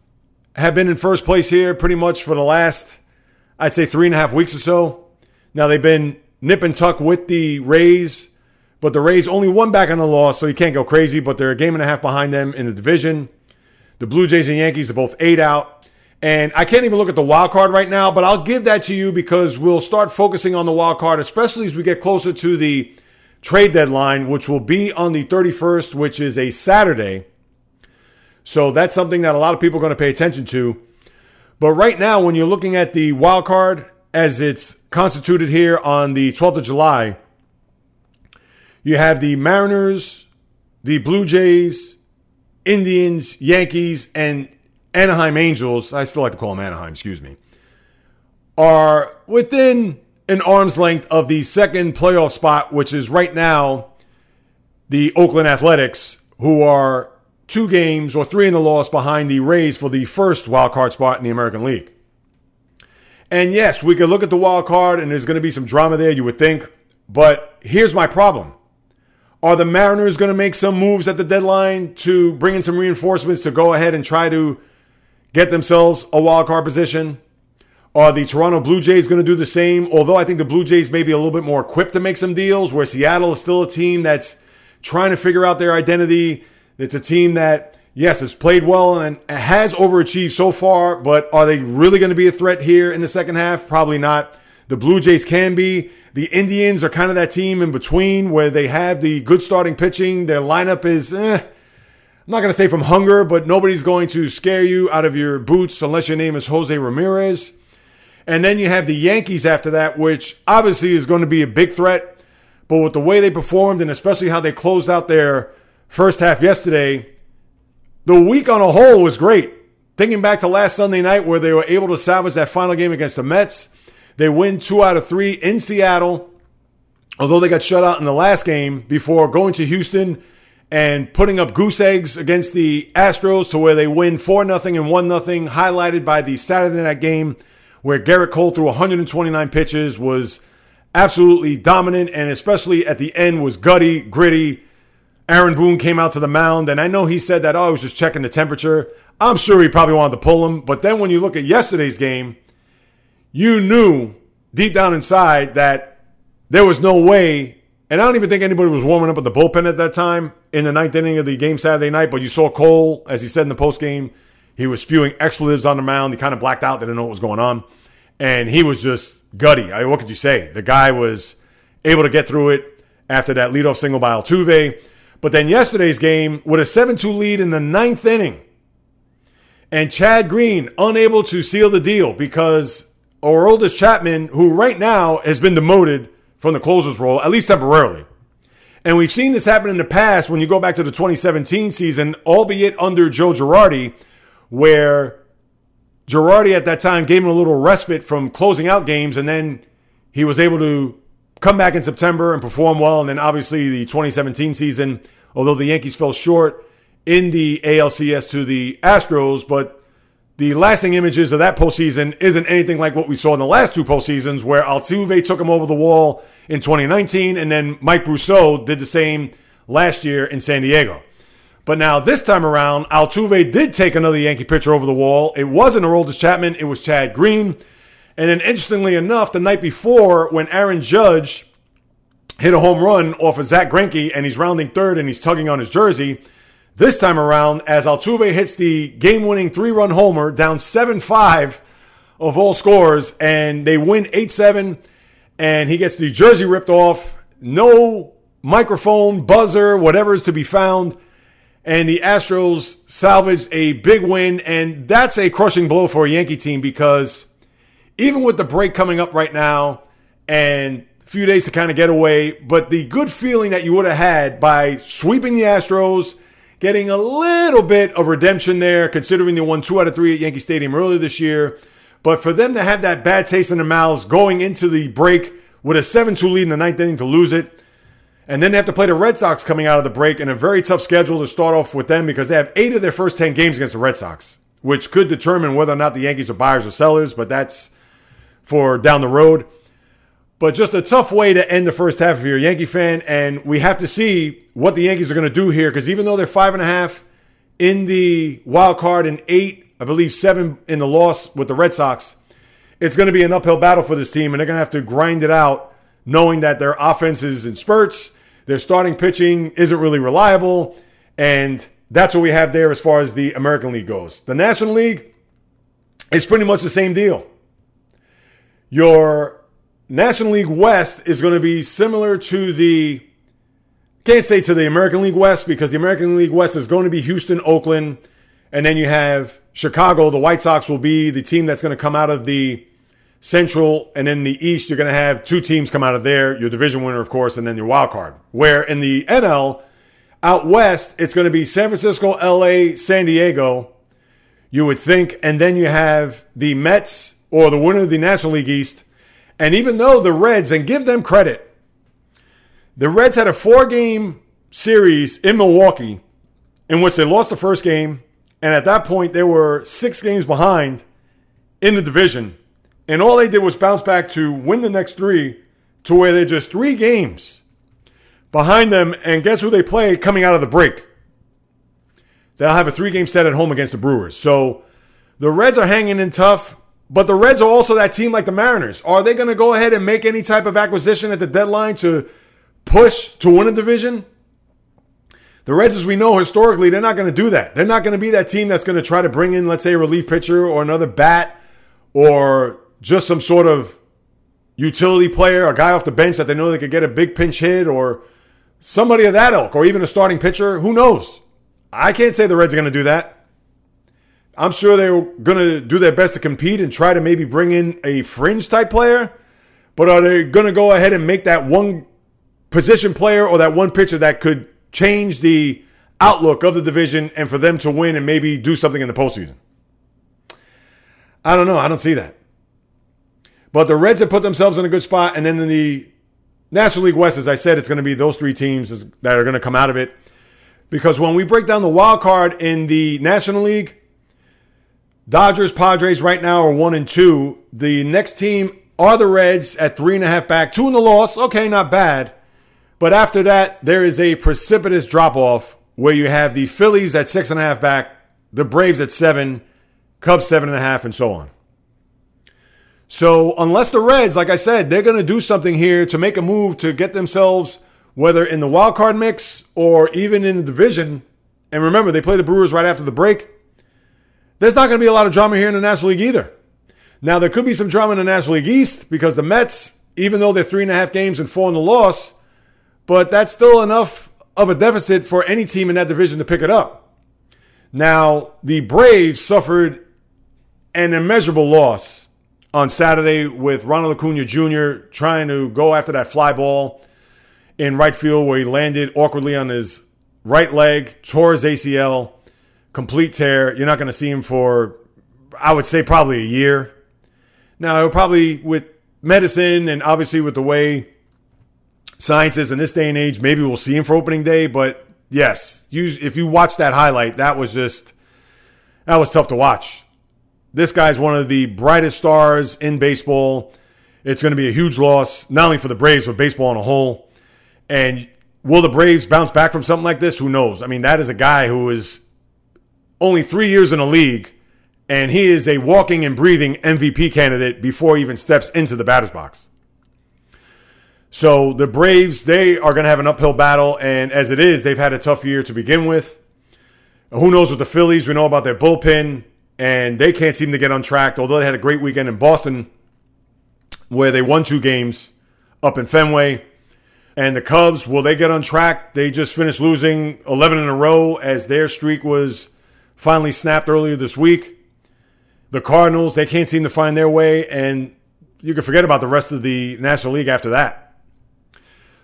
have been in first place here pretty much for the last, I'd say, three and a half weeks or so. Now they've been nip and tuck with the Rays, but the Rays only one back on the loss, so you can't go crazy, but they're a game and a half behind them in the division. The Blue Jays and Yankees are both eight out. And I can't even look at the wild card right now, but I'll give that to you because we'll start focusing on the wild card, especially as we get closer to the trade deadline, which will be on the 31st, which is a Saturday. So that's something that a lot of people are going to pay attention to. But right now, when you're looking at the wild card as it's constituted here on the 12th of July, you have the Mariners, the Blue Jays, Indians, Yankees, and Anaheim Angels. I still like to call them Anaheim, excuse me. Are within an arm's length of the second playoff spot, which is right now the Oakland Athletics, who are two games or three in the loss behind the Rays for the first wild card spot in the American League. And yes, we could look at the wild card and there's going to be some drama there, you would think. But here's my problem. Are the Mariners going to make some moves at the deadline to bring in some reinforcements to go ahead and try to get themselves a wild card position? Are the Toronto Blue Jays going to do the same? Although I think the Blue Jays may be a little bit more equipped to make some deals, where Seattle is still a team that's trying to figure out their identity. It's a team that, yes, has played well and has overachieved so far, but are they really going to be a threat here in the second half? Probably not. The Blue Jays can be. The Indians are kind of that team in between where they have the good starting pitching. Their lineup is, eh, I'm not going to say from hunger, but nobody's going to scare you out of your boots unless your name is Jose Ramirez. And then you have the Yankees after that, which obviously is going to be a big threat. But with the way they performed and especially how they closed out their first half yesterday, the week on a whole was great. Thinking back to last Sunday night where they were able to salvage that final game against the Mets, they win two out of three in Seattle, although they got shut out in the last game before going to Houston and putting up goose eggs against the Astros to where they win 4 0 and 1 0, highlighted by the Saturday night game where Gerrit Cole threw 129 pitches, was absolutely dominant, and especially at the end was gutty, gritty, Aaron Boone came out to the mound, and I know he said that, oh, I was just checking the temperature. I'm sure he probably wanted to pull him. But then when you look at yesterday's game, you knew deep down inside that there was no way. And I don't even think anybody was warming up at the bullpen at that time in the ninth inning of the game Saturday night. But you saw Cole, as he said in the post game, he was spewing expletives on the mound. He kind of blacked out. They didn't know what was going on. And he was just gutty. I mean, what could you say? The guy was able to get through it after that leadoff single by Altuve. But then yesterday's game with a 7 2 lead in the ninth inning. And Chad Green unable to seal the deal because Aroldis Chapman, who right now has been demoted from the closer's role, at least temporarily. And we've seen this happen in the past when you go back to the 2017 season, albeit under Joe Girardi, where Girardi at that time gave him a little respite from closing out games, and then he was able to come back in September and perform well. And then obviously the 2017 season, although the Yankees fell short in the ALCS to the Astros, but the lasting images of that postseason isn't anything like what we saw in the last two postseasons, where Altuve took him over the wall in 2019, and then Mike Brosseau did the same last year in San Diego. But now this time around, Altuve did take another Yankee pitcher over the wall. It wasn't Aroldis Chapman, it was Chad Green. And then, interestingly enough, the night before, when Aaron Judge hit a home run off of Zack Greinke and he's rounding third and he's tugging on his jersey, this time around, as Altuve hits the game winning three run homer down 7 5 of all scores, and they win 8 7, and he gets the jersey ripped off, no microphone, buzzer, whatever is to be found. And the Astros salvaged a big win, and that's a crushing blow for a Yankee team because even with the break coming up right now and a few days to kind of get away, but the good feeling that you would have had by sweeping the Astros, getting a little bit of redemption there, considering they won two out of three at Yankee Stadium earlier this year. But for them to have that bad taste in their mouths going into the break with a 7 2 lead in the ninth inning to lose it, And then they have to play the Red Sox coming out of the break in a very tough schedule to start off with them because they have eight of their first 10 games against the Red Sox, which could determine whether or not the Yankees are buyers or sellers, but that's for down the road. But just a tough way to end the first half if you're a Yankee fan. And we have to see what the Yankees are going to do here because even though they're five and a half in the wild card and eight, I believe seven in the loss with the Red Sox, it's going to be an uphill battle for this team. And they're going to have to grind it out knowing that their offense is in spurts, their starting pitching isn't really reliable. And that's what we have there as far as the American League goes. The National League is pretty much the same deal. Your National League West is going to be similar to the can't say to the American League West because the American League West is going to be Houston, Oakland, and then you have Chicago. The White Sox will be the team that's going to come out of the Central, and in the East, you're going to have two teams come out of there. Your division winner, of course, and then your wild card. Where in the NL, out west, it's going to be San Francisco, LA, San Diego. You would think, and then you have the Mets or the winner of the National League East. And even though the Reds, and give them credit, the Reds had a four game series in Milwaukee in which they lost the first game. And at that point, they were six games behind in the division. And all they did was bounce back to win the next three to where they're just three games behind them. And guess who they play coming out of the break? They'll have a three game set at home against the Brewers. So the Reds are hanging in tough. But the Reds are also that team like the Mariners. Are they going to go ahead and make any type of acquisition at the deadline to push to win a division? The Reds, as we know historically, they're not going to do that. They're not going to be that team that's going to try to bring in, let's say, a relief pitcher or another bat or just some sort of utility player, a guy off the bench that they know they could get a big pinch hit or somebody of that ilk or even a starting pitcher. Who knows? I can't say the Reds are going to do that. I'm sure they're going to do their best to compete and try to maybe bring in a fringe type player. But are they going to go ahead and make that one position player or that one pitcher that could change the outlook of the division and for them to win and maybe do something in the postseason? I don't know. I don't see that. But the Reds have put themselves in a good spot. And then in the National League West, as I said, it's going to be those three teams that are going to come out of it. Because when we break down the wild card in the National League, Dodgers, Padres right now are one and two. The next team are the Reds at three and a half back, two in the loss. Okay, not bad. But after that, there is a precipitous drop off where you have the Phillies at six and a half back, the Braves at seven, Cubs seven and a half, and so on. So, unless the Reds, like I said, they're going to do something here to make a move to get themselves, whether in the wild card mix or even in the division, and remember, they play the Brewers right after the break. There's not going to be a lot of drama here in the National League either. Now, there could be some drama in the National League East because the Mets, even though they're three and a half games and four in the loss, but that's still enough of a deficit for any team in that division to pick it up. Now, the Braves suffered an immeasurable loss on Saturday with Ronald Acuna Jr. trying to go after that fly ball in right field where he landed awkwardly on his right leg, tore his ACL complete tear. You're not going to see him for, I would say, probably a year. Now, probably with medicine and obviously with the way science is in this day and age, maybe we'll see him for opening day. But yes, you, if you watch that highlight, that was just, that was tough to watch. This guy's one of the brightest stars in baseball. It's going to be a huge loss, not only for the Braves, but baseball on a whole. And will the Braves bounce back from something like this? Who knows? I mean, that is a guy who is only three years in the league, and he is a walking and breathing MVP candidate before he even steps into the batter's box. So the Braves, they are going to have an uphill battle, and as it is, they've had a tough year to begin with. Who knows with the Phillies? We know about their bullpen, and they can't seem to get on track. Although they had a great weekend in Boston, where they won two games up in Fenway. And the Cubs, will they get on track? They just finished losing 11 in a row as their streak was finally snapped earlier this week. The Cardinals, they can't seem to find their way, and you can forget about the rest of the National League after that.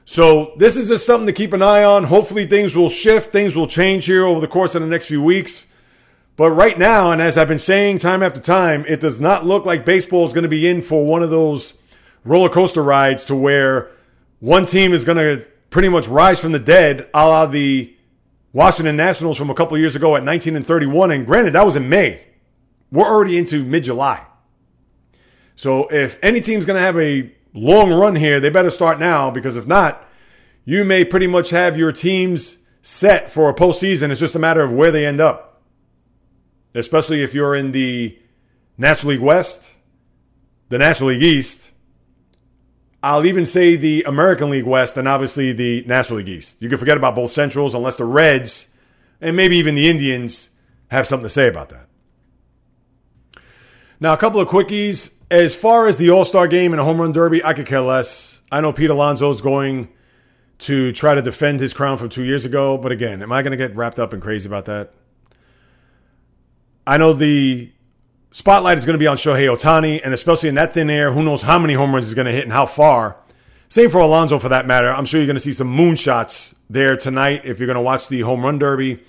So, this is just something to keep an eye on. Hopefully, things will shift, things will change here over the course of the next few weeks. But right now, and as I've been saying time after time, it does not look like baseball is going to be in for one of those roller coaster rides to where one team is going to pretty much rise from the dead, a la the Washington Nationals from a couple years ago at 19 and 31. And granted, that was in May. We're already into mid July. So if any team's going to have a long run here, they better start now because if not, you may pretty much have your teams set for a postseason. It's just a matter of where they end up, especially if you're in the National League West, the National League East. I'll even say the American League West and obviously the National League East. You can forget about both Centrals unless the Reds and maybe even the Indians have something to say about that. Now, a couple of quickies. As far as the All Star game and a home run derby, I could care less. I know Pete Alonso is going to try to defend his crown from two years ago, but again, am I going to get wrapped up and crazy about that? I know the spotlight is going to be on Shohei Ohtani, and especially in that thin air, who knows how many home runs he's going to hit and how far. Same for Alonso for that matter. I'm sure you're going to see some moonshots there tonight if you're going to watch the home run derby.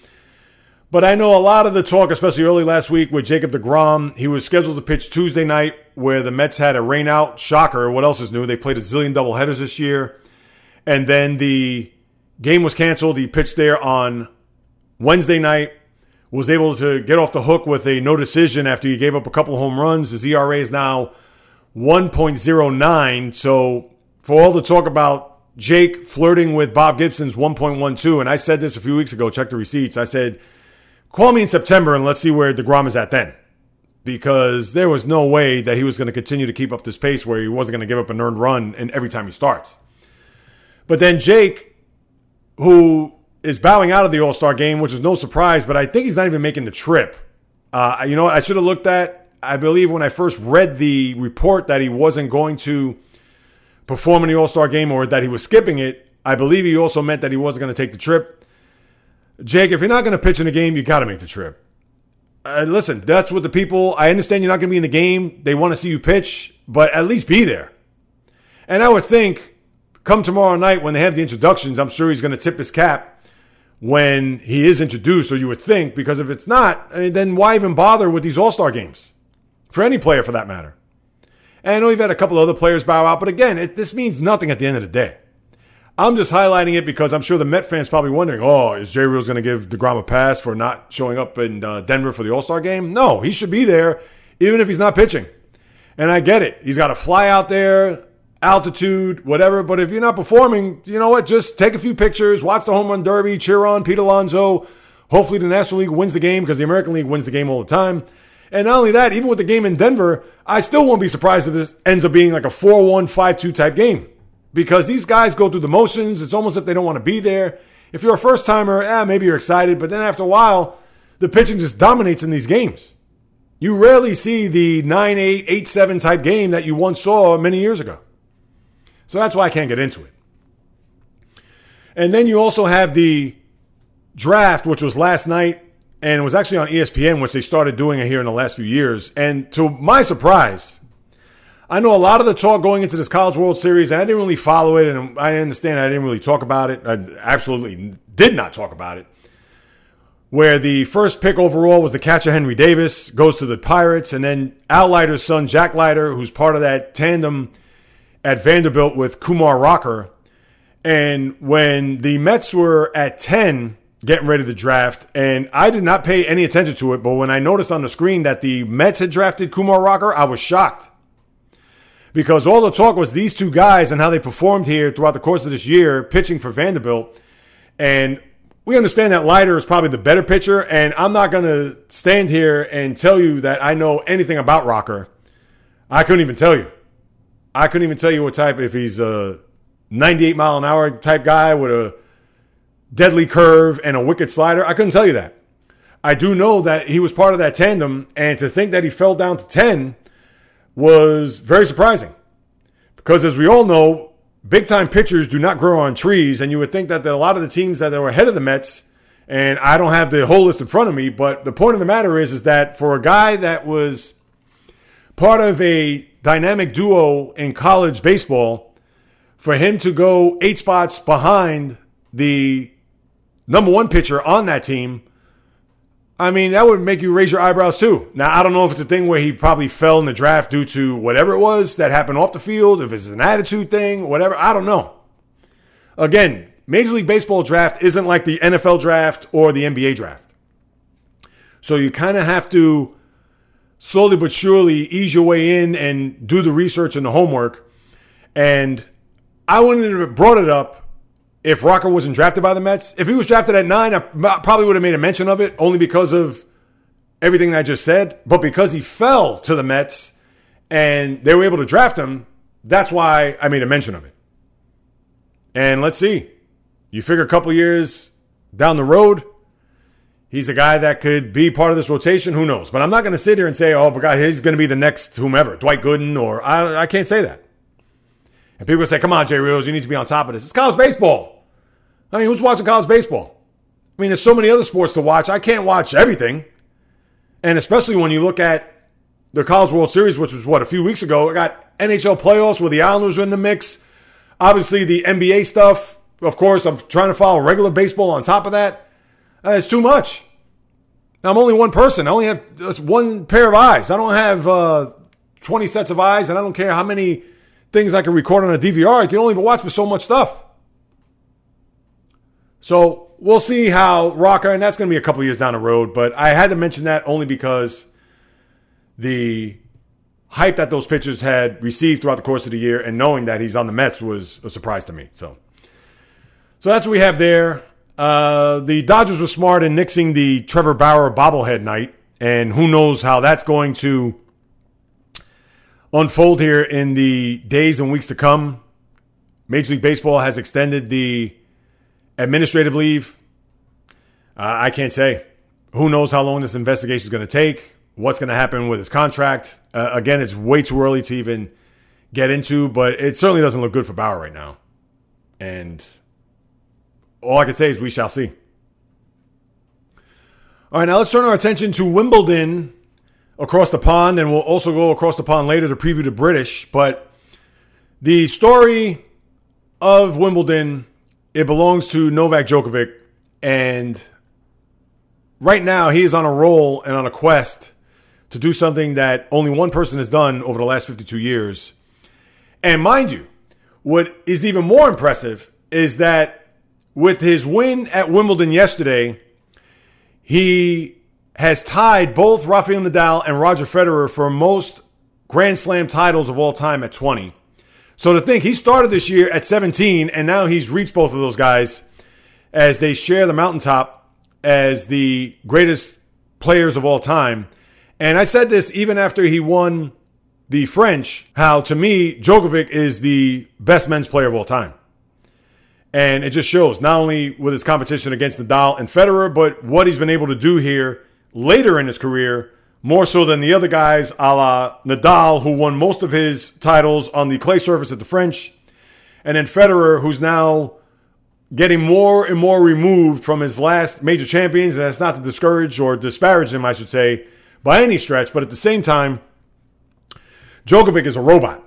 But I know a lot of the talk, especially early last week with Jacob deGrom. He was scheduled to pitch Tuesday night where the Mets had a rainout. Shocker. What else is new? They played a zillion doubleheaders this year. And then the game was canceled. He pitched there on Wednesday night was able to get off the hook with a no decision after he gave up a couple home runs. His ERA is now 1.09. So for all the talk about Jake flirting with Bob Gibson's 1.12, and I said this a few weeks ago, check the receipts. I said, call me in September and let's see where deGrom is at then. Because there was no way that he was going to continue to keep up this pace where he wasn't going to give up an earned run and every time he starts. But then Jake, who is bowing out of the All Star game, which is no surprise, but I think he's not even making the trip. Uh, you know what? I should have looked at, I believe, when I first read the report that he wasn't going to perform in the All Star game or that he was skipping it. I believe he also meant that he wasn't going to take the trip. Jake, if you're not going to pitch in a game, you got to make the trip. Uh, listen, that's what the people, I understand you're not going to be in the game. They want to see you pitch, but at least be there. And I would think come tomorrow night when they have the introductions, I'm sure he's going to tip his cap when he is introduced, or you would think, because if it's not, I mean, then why even bother with these All Star games? For any player for that matter. And I know you've had a couple other players bow out, but again, it, this means nothing at the end of the day. I'm just highlighting it because I'm sure the Met fans probably wondering, oh, is J. Reels going to give deGrom a pass for not showing up in uh, Denver for the All Star game? No, he should be there, even if he's not pitching. And I get it. He's got to fly out there altitude, whatever. But if you're not performing, you know what? Just take a few pictures, watch the home run derby, cheer on Pete Alonso. Hopefully, the National League wins the game because the American League wins the game all the time. And not only that, even with the game in Denver, I still won't be surprised if this ends up being like a 4 1, 5 2 type game because these guys go through the motions. It's almost if they don't want to be there. If you're a first timer, eh, maybe you're excited, but then after a while, the pitching just dominates in these games. You rarely see the 9 8, 8 7 type game that you once saw many years ago. So that's why I can't get into it. And then you also have the draft, which was last night, and it was actually on ESPN, which they started doing it here in the last few years. And to my surprise, I know a lot of the talk going into this College World Series, and I didn't really follow it, and I understand I didn't really talk about it. I absolutely did not talk about it. Where the first pick overall was the catcher Henry Davis, goes to the Pirates, and then Al Leiter's son, Jack Leiter, who's part of that tandem at Vanderbilt with Kumar Rocker. And when the Mets were at 10, getting ready to draft, and I did not pay any attention to it, but when I noticed on the screen that the Mets had drafted Kumar Rocker, I was shocked. Because all the talk was these two guys and how they performed here throughout the course of this year, pitching for Vanderbilt. And we understand that Leiter is probably the better pitcher, and I'm not going to stand here and tell you that I know anything about Rocker. I couldn't even tell you. I couldn't even tell you what type, if he's a 98 mile an hour type guy with a deadly curve and a wicked slider. I couldn't tell you that. I do know that he was part of that tandem, and to think that he fell down to 10 was very surprising. Because as we all know, big time pitchers do not grow on trees, and you would think that a lot of the teams that were ahead of the Mets, and I don't have the whole list in front of me, but the point of the matter is, is that for a guy that was part of a dynamic duo in college baseball, for him to go eight spots behind the number one pitcher on that team, I mean, that would make you raise your eyebrows too. Now, I don't know if it's a thing where he probably fell in the draft due to whatever it was that happened off the field, if it's an attitude thing, whatever. I don't know. Again, Major League Baseball draft isn't like the NFL draft or the NBA draft. So you kind of have to slowly but surely ease your way in and do the research and the homework. And I wouldn't have brought it up if Rocker wasn't drafted by the Mets. If he was drafted at nine, I probably would have made a mention of it only because of everything that I just said. But because he fell to the Mets and they were able to draft him, that's why I made a mention of it. And let's see. You figure a couple years down the road, he's a guy that could be part of this rotation. Who knows? But I'm not going to sit here and say, oh, my God, he's going to be the next whomever, Dwight Gooden, or I, I can't say that. And people say, come on, Jay Rios, you need to be on top of this. It's college baseball. I mean, who's watching college baseball? I mean, there's so many other sports to watch. I can't watch everything. And especially when you look at the College World Series, which was what, a few weeks ago, I got NHL playoffs where the Islanders were in the mix. Obviously, the NBA stuff. Of course, I'm trying to follow regular baseball on top of that. Uh, it's too much. I'm only one person. I only have one pair of eyes. I don't have uh, 20 sets of eyes, and I don't care how many things I can record on a DVR. I can only watch with so much stuff. So we'll see how Rocker, and that's going to be a couple years down the road. But I had to mention that only because the hype that those pitchers had received throughout the course of the year and knowing that he's on the Mets was a surprise to me. So, so that's what we have there. Uh, the Dodgers were smart in nixing the Trevor Bauer bobblehead night, and who knows how that's going to unfold here in the days and weeks to come. Major League Baseball has extended the administrative leave. Uh, I can't say. Who knows how long this investigation is going to take? what's going to happen with his contract. Uh, again, it's way too early to even get into, but it certainly doesn't look good for Bauer right now. And all I can say is we shall see. All right, now let's turn our attention to Wimbledon across the pond, and we'll also go across the pond later to preview the British. But the story of Wimbledon, it belongs to Novak Djokovic, and right now he is on a roll and on a quest to do something that only one person has done over the last 52 years. And mind you, what is even more impressive is that with his win at Wimbledon yesterday, he has tied both Rafael Nadal and Roger Federer for most Grand Slam titles of all time at 20. So to think he started this year at 17 and now he's reached both of those guys as they share the mountaintop as the greatest players of all time. And I said this even after he won the French, how to me, Djokovic is the best men's player of all time. And it just shows not only with his competition against Nadal and Federer, but what he's been able to do here later in his career, more so than the other guys, a la Nadal, who won most of his titles on the clay surface at the French, and then Federer, who's now getting more and more removed from his last major champions. And that's not to discourage or disparage him, I should say, by any stretch, but at the same time, Djokovic is a robot.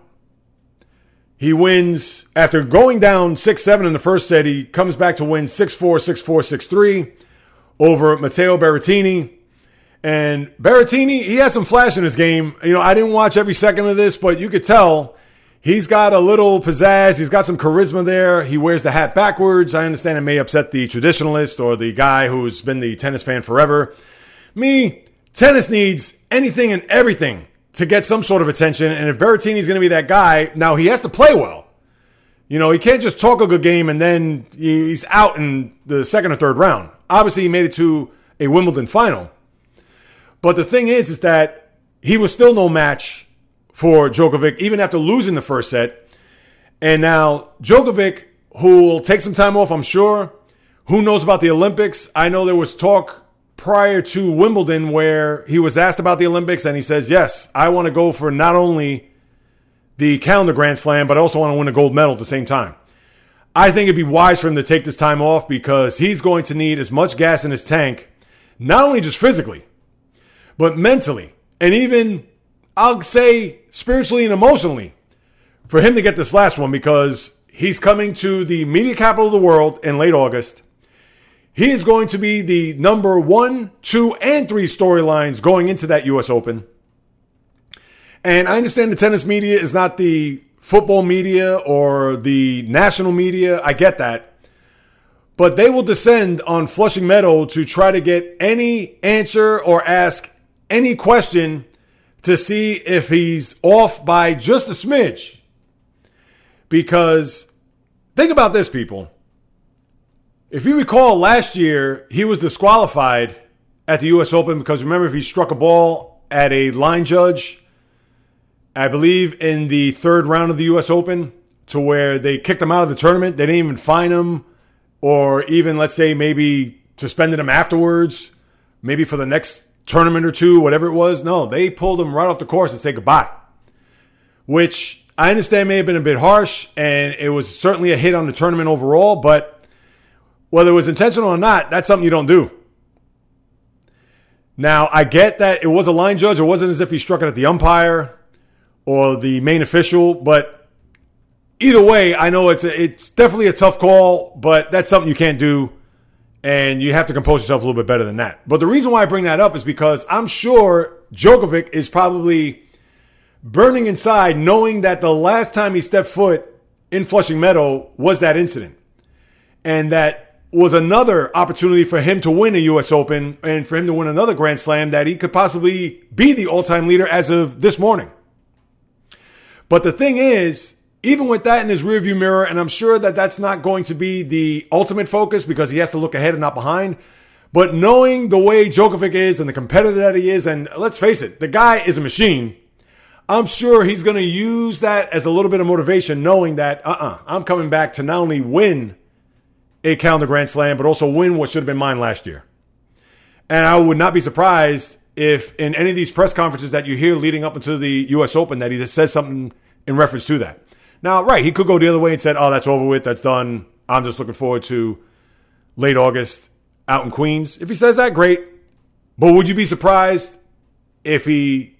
He wins after going down 6 7 in the first set. He comes back to win 6 4, 6 4, 6 3 over Matteo Berrettini. And Berrettini, he has some flash in his game. You know, I didn't watch every second of this, but you could tell he's got a little pizzazz. He's got some charisma there. He wears the hat backwards. I understand it may upset the traditionalist or the guy who's been the tennis fan forever. Me, Tennis needs anything and everything to get some sort of attention. And if Berrettini's going to be that guy, now he has to play well. You know, he can't just talk a good game and then he's out in the second or third round. Obviously, he made it to a Wimbledon final. But the thing is, is that he was still no match for Djokovic, even after losing the first set. And now Djokovic, who will take some time off, I'm sure. Who knows about the Olympics? I know there was talk prior to Wimbledon where he was asked about the Olympics and he says, Yes, I want to go for not only the calendar Grand Slam, but I also want to win a gold medal at the same time. I think it'd be wise for him to take this time off because he's going to need as much gas in his tank, not only just physically, but mentally, and even, I'll say, spiritually and emotionally, for him to get this last one because he's coming to the media capital of the world in late August. He is going to be the number one, two, and three storylines going into that U.S. Open. And I understand the tennis media is not the football media or the national media. I get that. but they will descend on Flushing Meadow to try to get any answer or ask any question to see if he's off by just a smidge. Because think about this, people. If you recall last year, he was disqualified at the US Open because remember, if he struck a ball at a line judge, I believe in the third round of the US Open, to where they kicked him out of the tournament. They didn't even fine him or even let's say maybe suspended him afterwards, maybe for the next tournament or two, whatever it was. No, they pulled him right off the course and said goodbye. Which I understand may have been a bit harsh, and it was certainly a hit on the tournament overall, but whether it was intentional or not, that's something you don't do. Now, I get that it was a line judge. It wasn't as if he struck it at the umpire or the main official, but either way, I know it's a, it's definitely a tough call, but that's something you can't do, and you have to compose yourself a little bit better than that. But the reason why I bring that up is because I'm sure Djokovic is probably burning inside, knowing that the last time he stepped foot in Flushing Meadow was that incident, and that was another opportunity for him to win a U.S. Open and for him to win another Grand Slam that he could possibly be the all-time leader as of this morning. But the thing is, even with that in his rearview mirror, and I'm sure that that's not going to be the ultimate focus because he has to look ahead and not behind. But knowing the way Djokovic is and the competitor that he is, and let's face it, the guy is a machine. I'm sure he's going to use that as a little bit of motivation, knowing that, uh uh-uh, uh, i am coming back to not only win a calendar Grand Slam, but also win what should have been mine last year. And I would not be surprised if in any of these press conferences that you hear leading up into the U.S. Open that he just says something in reference to that. Now, right, he could go the other way and said, "Oh, that's over with. That's done. I'm just looking forward to late August out in Queens." If he says that, great. But would you be surprised if he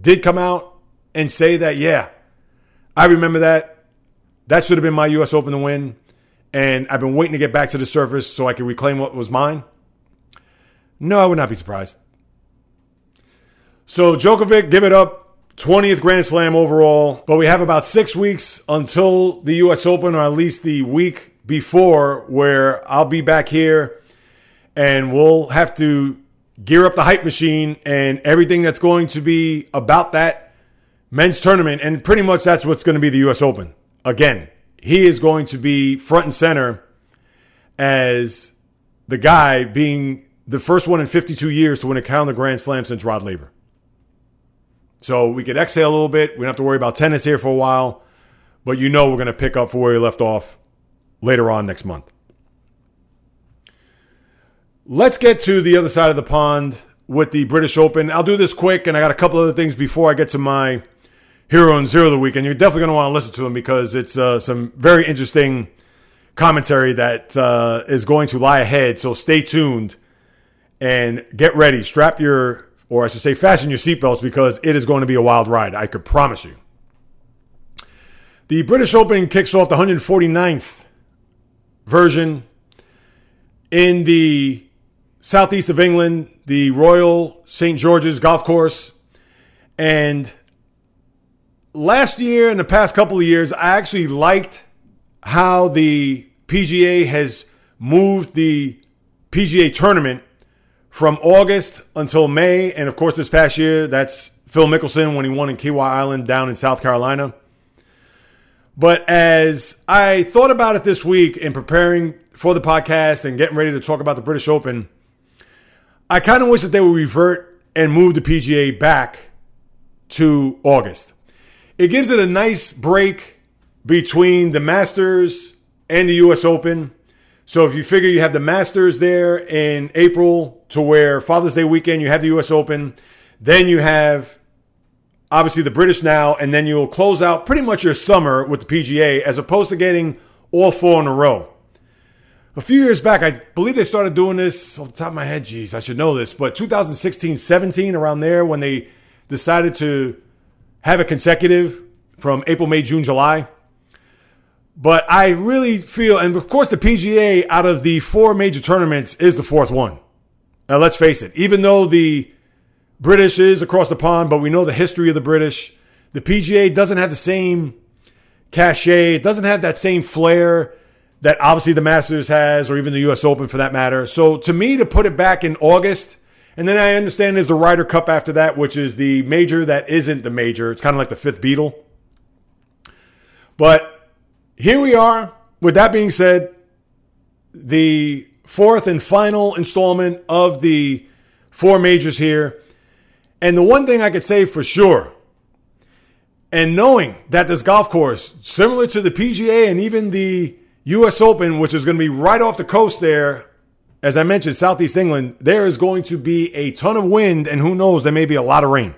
did come out and say that, "Yeah, I remember that. That should have been my U.S. Open to win, and I've been waiting to get back to the surface so I can reclaim what was mine." No, I would not be surprised. So Djokovic, give it up 20th Grand Slam overall, but we have about six weeks until the U.S. Open, or at least the week before, where I'll be back here and we'll have to gear up the hype machine and everything that's going to be about that men's tournament. And pretty much that's what's going to be the U.S. Open. Again, he is going to be front and center as the guy being the first one in 52 years to win a calendar Grand Slam since Rod Laver. So we could exhale a little bit. We don't have to worry about tennis here for a while. But you know we're going to pick up for where we left off later on next month. Let's get to the other side of the pond with the British Open. I'll do this quick, and I got a couple other things before I get to my hero and zero of the week. And you're definitely going to want to listen to them because it's uh, some very interesting commentary that uh, is going to lie ahead. So stay tuned and get ready. Strap your or I should say, fasten your seatbelts because it is going to be a wild ride. I could promise you. The British Open kicks off the 149th version in the southeast of England, the Royal St. George's Golf Course. And last year and the past couple of years, I actually liked how the PGA has moved the PGA tournament from August until May. And of course, this past year, that's Phil Mickelson when he won in Kiawah Island down in South Carolina. But as I thought about it this week in preparing for the podcast and getting ready to talk about the British Open, I kind of wish that they would revert and move the PGA back to August. It gives it a nice break between the Masters and the US Open. So if you figure you have the Masters there in April to where Father's Day weekend you have the US Open, then you have obviously the British now, and then you'll close out pretty much your summer with the PGA as opposed to getting all four in a row. A few years back, I believe they started doing this off the top of my head. Geez, I should know this, but 2016 17, around there, when they decided to have a consecutive from April, May, June, July. But I really feel, and of course, the PGA out of the four major tournaments is the fourth one. Now, let's face it, even though the British is across the pond, but we know the history of the British, the PGA doesn't have the same cachet, it doesn't have that same flair that obviously the Masters has, or even the U.S. Open for that matter. So to me, to put it back in August, and then I understand there's the Ryder Cup after that, which is the major that isn't the major. It's kind of like the fifth Beatle. But here we are. With that being said, the fourth and final installment of the four majors here. And the one thing I could say for sure, and knowing that this golf course, similar to the PGA and even the US Open, which is going to be right off the coast there, as I mentioned, Southeast England, there is going to be a ton of wind, and who knows, there may be a lot of rain.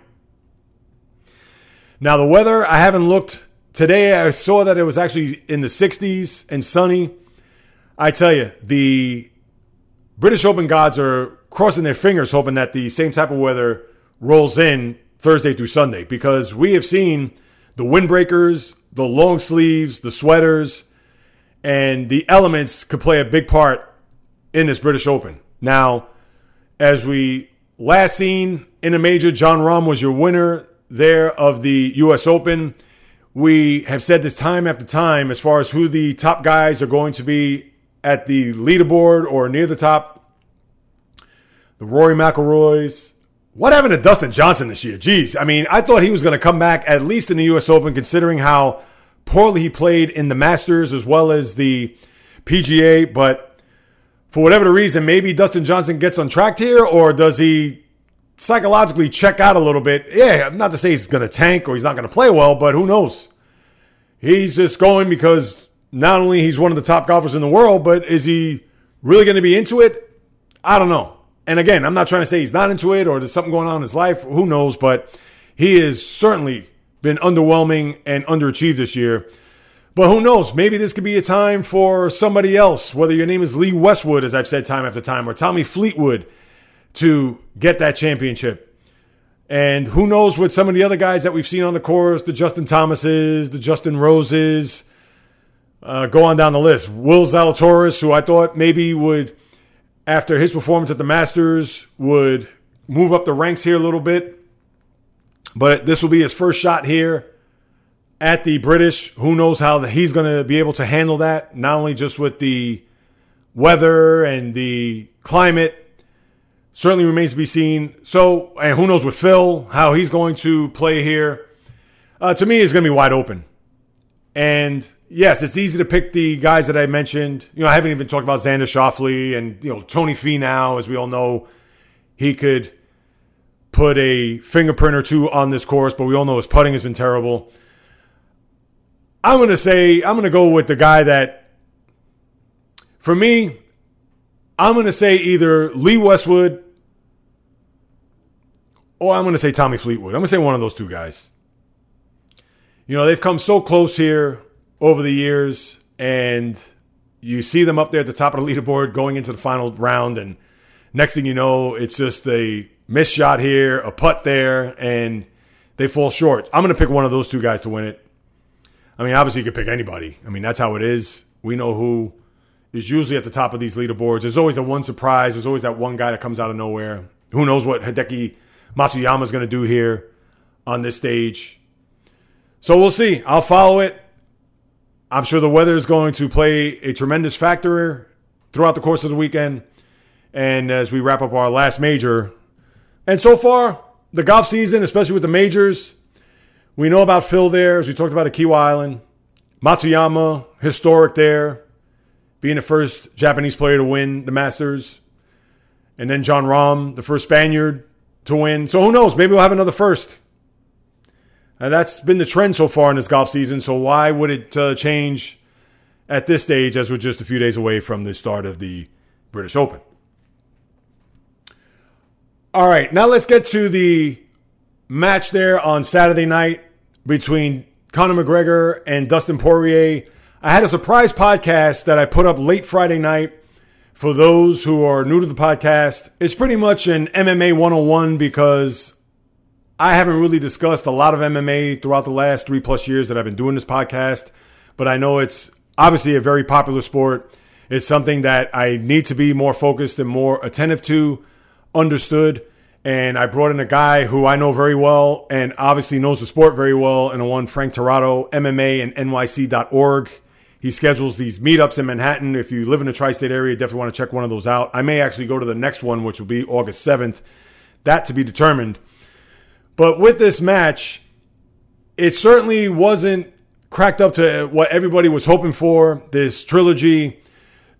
Now, the weather, I haven't looked today. I saw that it was actually in the 60s and sunny. I tell you, the British Open gods are crossing their fingers, hoping that the same type of weather rolls in Thursday through Sunday because we have seen the windbreakers, the long sleeves, the sweaters, and the elements could play a big part in this British Open. Now, as we last seen in a major, Jon Rahm was your winner there of the U.S. Open. We have said this time after time as far as who the top guys are going to be at the leaderboard or near the top. The Rory McIlroys, what happened to Dustin Johnson this year? Jeez. I mean, I thought he was going to come back at least in the U.S. Open, considering how poorly he played in the Masters as well as the PGA. But for whatever the reason, maybe Dustin Johnson gets on track here, or does he psychologically check out a little bit? Yeah, not to say he's going to tank or he's not going to play well, but who knows? He's just going because not only he's one of the top golfers in the world, but is he really going to be into it? I don't know. And again, I'm not trying to say he's not into it or there's something going on in his life. Who knows? But he has certainly been underwhelming and underachieved this year. But who knows? Maybe this could be a time for somebody else, whether your name is Lee Westwood, as I've said time after time, or Tommy Fleetwood, to get that championship. And who knows what some of the other guys that we've seen on the course, the Justin Thomases, the Justin Roses, uh, go on down the list. Will Zalatoris, who I thought maybe would after his performance at the Masters would move up the ranks here a little bit. But this will be his first shot here at the British. Who knows how he's going to be able to handle that? Not only just with the weather and the climate, certainly remains to be seen. So, and who knows with Phil how he's going to play here? Uh, to me, it's going to be wide open, and yes, it's easy to pick the guys that I mentioned. You know, I haven't even talked about Xander Schauffele and you know Tony Finau, as we all know, he could put a fingerprint or two on this course, but we all know his putting has been terrible. I'm going to say I'm going to go with the guy that, for me, I'm going to say either Lee Westwood or I'm going to say Tommy Fleetwood. I'm going to say one of those two guys. You know, they've come so close here over the years, and you see them up there at the top of the leaderboard going into the final round, and next thing you know, it's just a miss shot here, a putt there, and they fall short. I'm going to pick one of those two guys to win it. I mean, obviously, you could pick anybody. I mean, that's how it is. We know who is usually at the top of these leaderboards. There's always a one surprise. There's always that one guy that comes out of nowhere. Who knows what Hideki Matsuyama is going to do here on this stage. So we'll see. I'll follow it. I'm sure the weather is going to play a tremendous factor throughout the course of the weekend. And as we wrap up our last major, and so far, the golf season, especially with the majors, we know about Phil there, as we talked about at Kiawah Island. Matsuyama, historic there, being the first Japanese player to win the Masters. And then Jon Rahm, the first Spaniard to win. So who knows? Maybe we'll have another first. And that's been the trend so far in this golf season. So why would it uh, change at this stage as we're just a few days away from the start of the British Open? All right, now let's get to the match there on Saturday night between Conor McGregor and Dustin Poirier. I had a surprise podcast that I put up late Friday night. For those who are new to the podcast, it's pretty much an MMA 101 because I haven't really discussed a lot of MMA throughout the last three plus years that I've been doing this podcast, but I know it's obviously a very popular sport. It's something that I need to be more focused and more attentive to, understood. And I brought in a guy who I know very well and obviously knows the sport very well, and the one Frank Tirado, MMA and NYC.org. He schedules these meetups in Manhattan. If you live in the tri state area, definitely want to check one of those out. I may actually go to the next one, which will be August 7th. That to be determined. But with this match, it certainly wasn't cracked up to what everybody was hoping for. This trilogy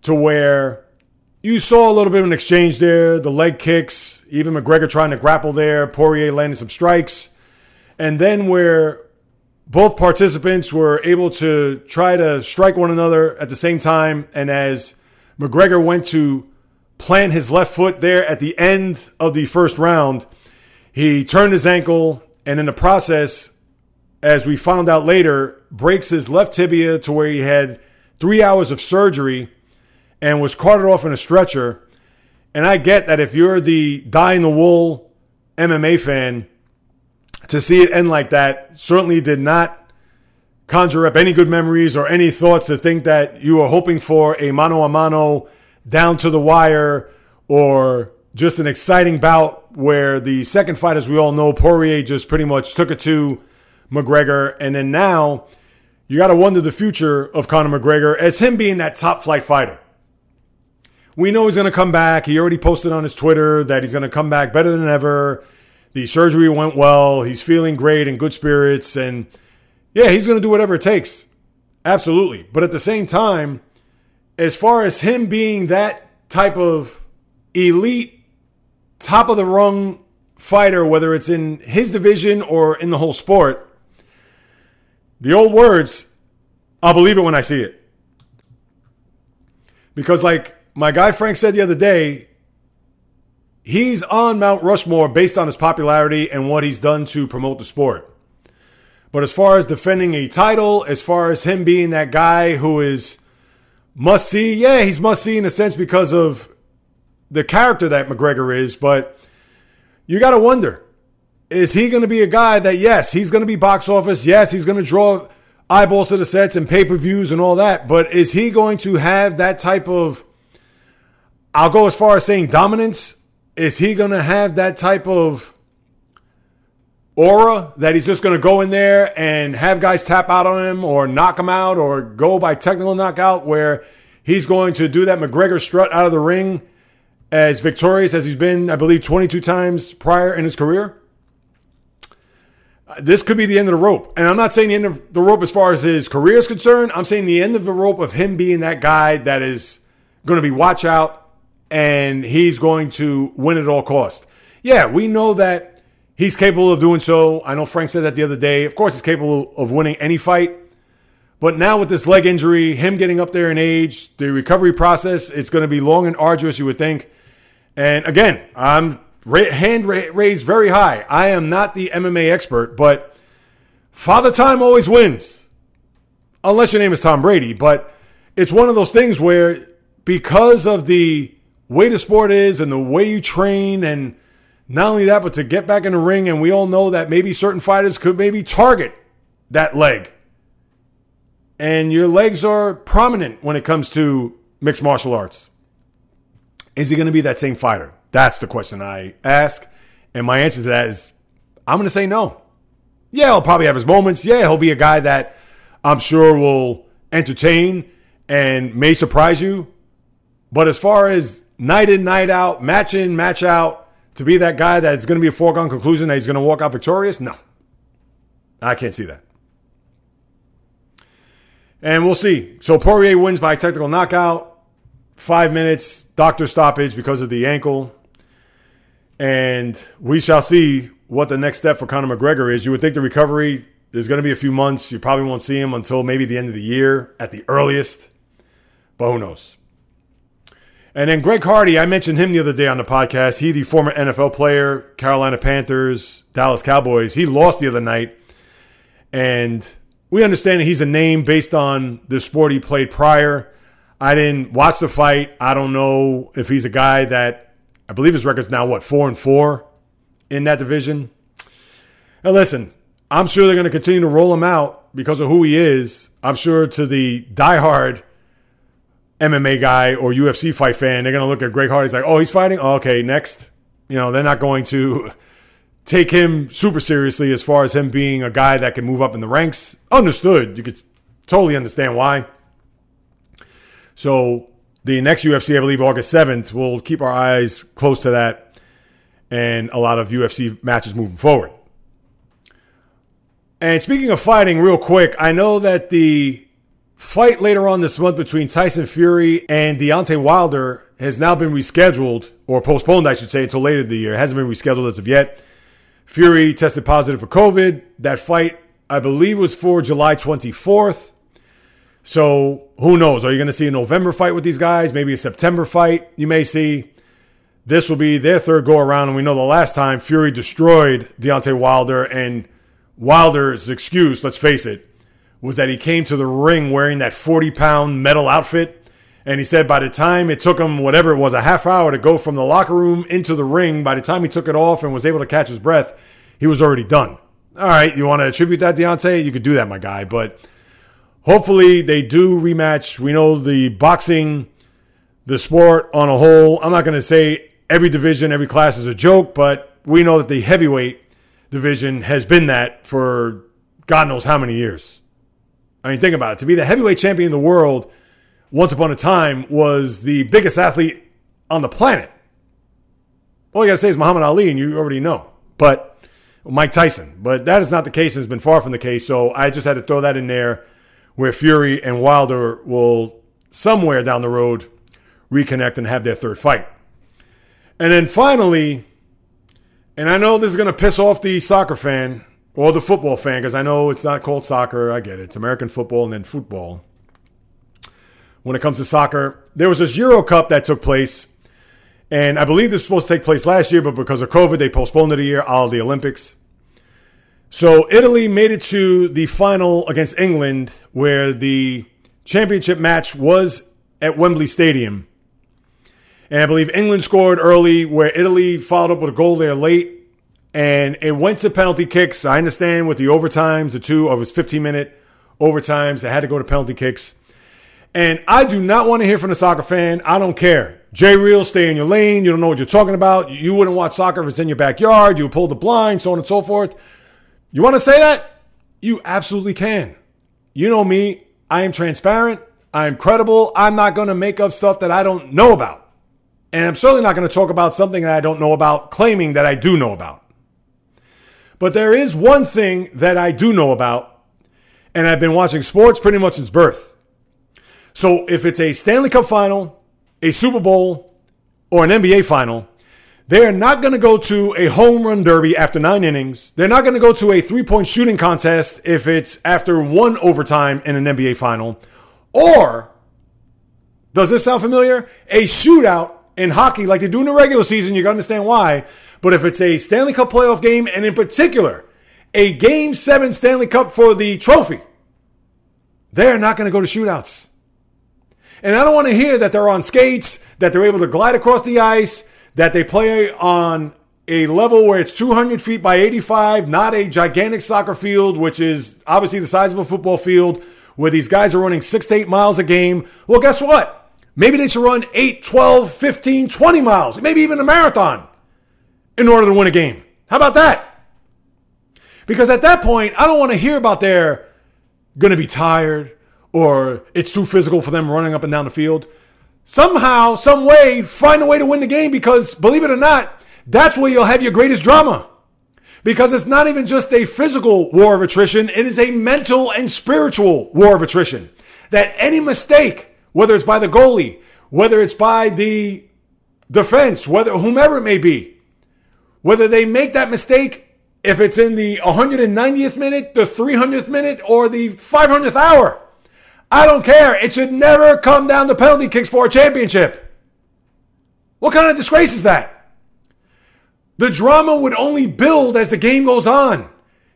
to where you saw a little bit of an exchange there, the leg kicks, even McGregor trying to grapple there, Poirier landing some strikes. And then where both participants were able to try to strike one another at the same time. And as McGregor went to plant his left foot there at the end of the first round, he turned his ankle and in the process, as we found out later, breaks his left tibia to where he had three hours of surgery and was carted off in a stretcher. And I get that if you're the die in the wool MMA fan, to see it end like that certainly did not conjure up any good memories or any thoughts to think that you were hoping for a mano a mano down to the wire or just an exciting bout where the second fight, as we all know, Poirier just pretty much took it to McGregor. And then now you got to wonder the future of Conor McGregor as him being that top flight fighter. We know he's going to come back. He already posted on his Twitter that he's going to come back better than ever. The surgery went well. He's feeling great and good spirits. And yeah, he's going to do whatever it takes. Absolutely. But at the same time, as far as him being that type of elite, top of the rung fighter, whether it's in his division or in the whole sport, the old words, I'll believe it when I see it. Because, like my guy Frank said the other day, he's on Mount Rushmore based on his popularity and what he's done to promote the sport. But as far as defending a title, as far as him being that guy who is must see, yeah, he's must see in a sense because of the character that McGregor is. But you got to wonder is he going to be a guy that, yes, he's going to be box office. Yes, he's going to draw eyeballs to the sets and pay per views and all that. But is he going to have that type of, I'll go as far as saying dominance is he going to have that type of aura that he's just going to go in there and have guys tap out on him or knock him out or go by technical knockout where he's going to do that McGregor strut out of the ring as victorious as he's been, I believe, 22 times prior in his career? Uh, this could be the end of the rope. And I'm not saying the end of the rope as far as his career is concerned. I'm saying the end of the rope of him being that guy that is going to be watch out and he's going to win at all cost. Yeah, we know that he's capable of doing so. I know Frank said that the other day. Of course, he's capable of winning any fight. But now with this leg injury, him getting up there in age, the recovery process, it's going to be long and arduous, you would think. And again, I'm hand raised very high. I am not the MMA expert, but Father Time always wins. Unless your name is Tom Brady. But it's one of those things where because of the way the sport is and the way you train and not only that, but to get back in the ring, and we all know that maybe certain fighters could maybe target that leg. And your legs are prominent when it comes to mixed martial arts. Is he going to be that same fighter? That's the question I ask. And my answer to that is I'm going to say no. Yeah, he'll probably have his moments. Yeah, he'll be a guy that I'm sure will entertain and may surprise you. But as far as night in, night out, match in, match out, to be that guy that's going to be a foregone conclusion that he's going to walk out victorious? No. I can't see that. And we'll see. So Poirier wins by technical knockout, five minutes, doctor stoppage because of the ankle. And we shall see what the next step for Conor McGregor is. You would think the recovery is going to be a few months. You probably won't see him until maybe the end of the year at the earliest. But who knows? And then Greg Hardy, I mentioned him the other day on the podcast. He, the former NFL player, Carolina Panthers, Dallas Cowboys, he lost the other night. And we understand that he's a name based on the sport he played prior. I didn't watch the fight. I don't know if he's a guy that I believe his record's now what four and four in that division. And listen, I'm sure they're going to continue to roll him out because of who he is. I'm sure to the diehard MMA guy or UFC fight fan, they're going to look at Greg Hardy. He's like, oh, he's fighting? Oh, okay, next. You know, they're not going to take him super seriously as far as him being a guy that can move up in the ranks. Understood. You could totally understand why. So the next UFC, I believe, August 7th, we'll keep our eyes close to that and a lot of UFC matches moving forward. And speaking of fighting, real quick, I know that the fight later on this month between Tyson Fury and Deontay Wilder has now been rescheduled, or postponed, I should say, until later in the year. It hasn't been rescheduled as of yet. Fury tested positive for COVID. That fight, I believe, was for July 24th. So who knows? Are you going to see a November fight with these guys? Maybe a September fight you may see. This will be their third go around. And we know the last time Fury destroyed Deontay Wilder, and Wilder's excuse, let's face it, was that he came to the ring wearing that 40 pound metal outfit. And he said by the time it took him, whatever it was, a half hour to go from the locker room into the ring, by the time he took it off and was able to catch his breath, he was already done. All right, you want to attribute that, Deontay? You could do that, my guy. But hopefully they do rematch. We know the boxing, the sport on a whole. I'm not going to say every division, every class is a joke, but we know that the heavyweight division has been that for God knows how many years. I mean, think about it. To be the heavyweight champion of the world once upon a time was the biggest athlete on the planet. All you got to say is Muhammad Ali, and you already know. But Mike Tyson. But that is not the case and has been far from the case. So I just had to throw that in there where Fury and Wilder will somewhere down the road reconnect and have their third fight. And then finally, and I know this is going to piss off the soccer fan or the football fan because I know it's not called soccer. I get it. It's American football and then football. When it comes to soccer, there was this Euro Cup that took place. And I believe this was supposed to take place last year, but because of COVID, they postponed it a year, all the Olympics. So Italy made it to the final against England, where the championship match was at Wembley Stadium. And I believe England scored early, where Italy followed up with a goal there late. And it went to penalty kicks. I understand with the overtimes, the two of his 15 minute overtimes, it had to go to penalty kicks. And I do not want to hear from the soccer fan. I don't care. J Real, stay in your lane. You don't know what you're talking about. You wouldn't watch soccer if it's in your backyard. You would pull the blind, so on and so forth. You want to say that? You absolutely can. You know me. I am transparent. I'm credible. I'm not going to make up stuff that I don't know about. And I'm certainly not going to talk about something that I don't know about, claiming that I do know about. But there is one thing that I do know about, and I've been watching sports pretty much since birth. So if it's a Stanley Cup final, a Super Bowl, or an NBA final, they are not going to go to a home run derby after nine innings. They're not going to go to a three point shooting contest if it's after one overtime in an NBA final. Or, does this sound familiar? A shootout in hockey like they do in the regular season. You can understand why. But if it's a Stanley Cup playoff game, and in particular, a game seven Stanley Cup for the trophy, they're not going to go to shootouts. And I don't want to hear that they're on skates, that they're able to glide across the ice, that they play on a level where it's 200 feet by 85, not a gigantic soccer field, which is obviously the size of a football field, where these guys are running six to eight miles a game. Well, guess what? Maybe they should run 8, 12, 15, 20 miles, maybe even a marathon in order to win a game. How about that? Because at that point, I don't want to hear about they're going to be tired or it's too physical for them running up and down the field. Somehow, some way, find a way to win the game because believe it or not, that's where you'll have your greatest drama. Because it's not even just a physical war of attrition, it is a mental and spiritual war of attrition. That any mistake whether it's by the goalie, whether it's by the defense, whether whomever it may be, whether they make that mistake, if it's in the 190th minute, the 300th minute, or the 500th hour. I don't care. It should never come down to penalty kicks for a championship. What kind of disgrace is that? The drama would only build as the game goes on.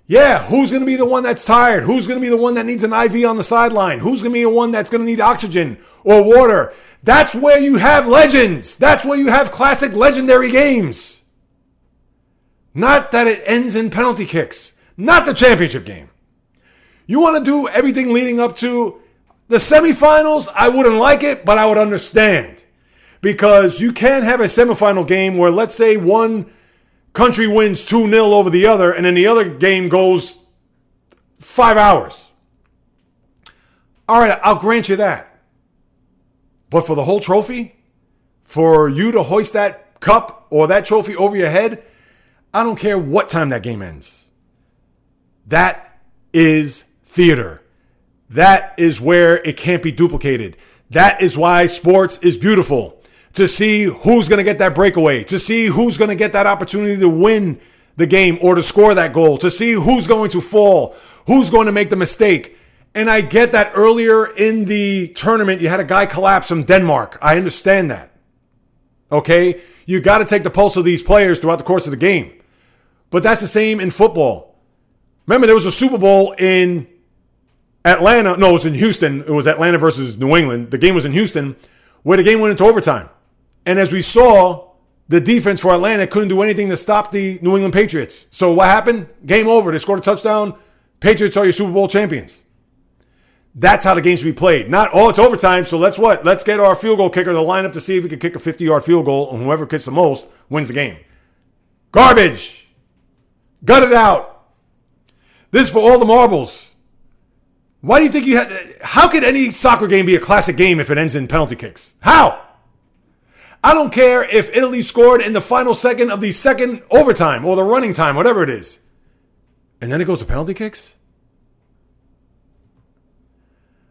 Yeah, who's going to be the one that's tired? Who's going to be the one that needs an IV on the sideline? Who's going to be the one that's going to need oxygen or water? That's where you have legends. That's where you have classic legendary games. Not that it ends in penalty kicks. Not the championship game. You want to do everything leading up to the semifinals? I wouldn't like it, but I would understand. Because you can't have a semifinal game where, let's say, one country wins 2 0 over the other, and then the other game goes five hours. All right, I'll grant you that. But for the whole trophy, for you to hoist that cup or that trophy over your head, I don't care what time that game ends. That is theater. That is where it can't be duplicated. That is why sports is beautiful. To see who's going to get that breakaway, to see who's going to get that opportunity to win the game or to score that goal, to see who's going to fall, who's going to make the mistake. And I get that earlier in the tournament, you had a guy collapse from Denmark. I understand that. Okay? You got to take the pulse of these players throughout the course of the game. But that's the same in football. Remember, there was a Super Bowl in Atlanta. No, it was in Houston. It was Atlanta versus New England. The game was in Houston, where the game went into overtime. And as we saw, the defense for Atlanta couldn't do anything to stop the New England Patriots. So what happened? Game over. They scored a touchdown. Patriots are your Super Bowl champions. That's how the game should be played. Not, oh, it's overtime, so let's what? Let's get our field goal kicker to line up to see if he can kick a 50 yard field goal, and whoever kicks the most wins the game. Garbage. Gut it out. This is for all the marbles. Why do you think you had. How could any soccer game be a classic game if it ends in penalty kicks? How? I don't care if Italy scored in the final second of the second overtime or the running time, whatever it is. And then it goes to penalty kicks?